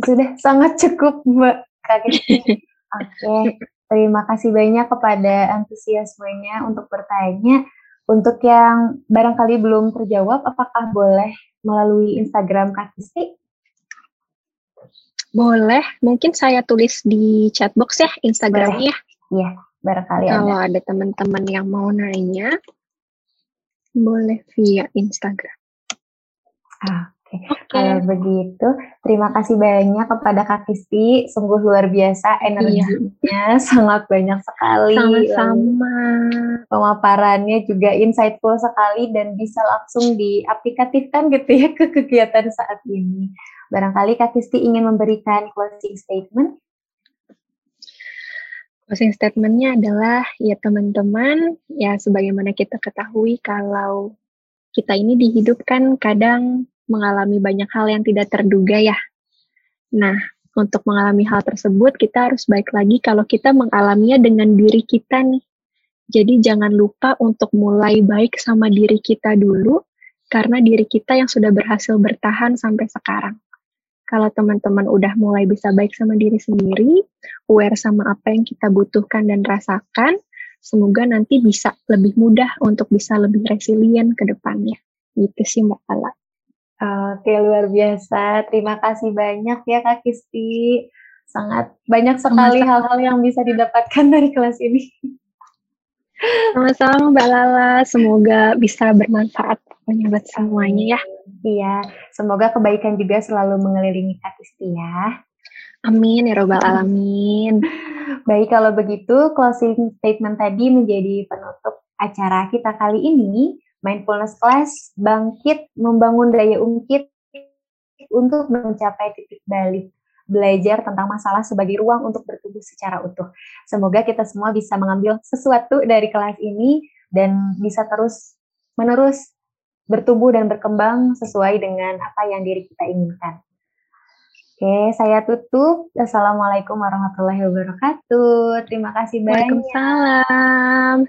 Sudah sangat cukup Mbak Oke, okay. Terima kasih banyak kepada antusiasmenya untuk bertanya. Untuk yang barangkali belum terjawab, apakah boleh melalui Instagram Kak Kisti? Boleh, mungkin saya tulis di chatbox ya Instagramnya. Iya, barangkali Kalau ada, ada teman-teman yang mau nanya, boleh via Instagram. Ah, Oke, okay. kalau begitu terima kasih banyak kepada Kak Kisti, sungguh luar biasa energinya, iya. sangat banyak sekali. Sama-sama. Pemaparannya juga insightful sekali dan bisa langsung diaplikasikan gitu ya ke kegiatan saat ini. Barangkali Kak Kisti ingin memberikan closing statement. Closing statementnya adalah ya teman-teman, ya sebagaimana kita ketahui kalau kita ini dihidupkan kadang mengalami banyak hal yang tidak terduga ya. Nah, untuk mengalami hal tersebut kita harus baik lagi kalau kita mengalaminya dengan diri kita nih. Jadi jangan lupa untuk mulai baik sama diri kita dulu karena diri kita yang sudah berhasil bertahan sampai sekarang. Kalau teman-teman udah mulai bisa baik sama diri sendiri, aware sama apa yang kita butuhkan dan rasakan, semoga nanti bisa lebih mudah untuk bisa lebih resilient ke depannya. Gitu sih Mbak Ala. Oke, luar biasa. Terima kasih banyak ya Kak Kisti. Sangat banyak sekali hal-hal yang bisa didapatkan dari kelas ini. Sama-sama Mbak Lala, semoga bisa bermanfaat pokoknya buat semuanya ya. Iya, semoga kebaikan juga selalu mengelilingi Kak Kisti ya. Amin ya robbal alamin. Baik kalau begitu closing statement tadi menjadi penutup acara kita kali ini mindfulness class bangkit membangun daya ungkit untuk mencapai titik balik belajar tentang masalah sebagai ruang untuk bertumbuh secara utuh. Semoga kita semua bisa mengambil sesuatu dari kelas ini dan bisa terus menerus bertumbuh dan berkembang sesuai dengan apa yang diri kita inginkan. Oke, saya tutup. Assalamualaikum warahmatullahi wabarakatuh. Terima kasih banyak. Waalaikumsalam.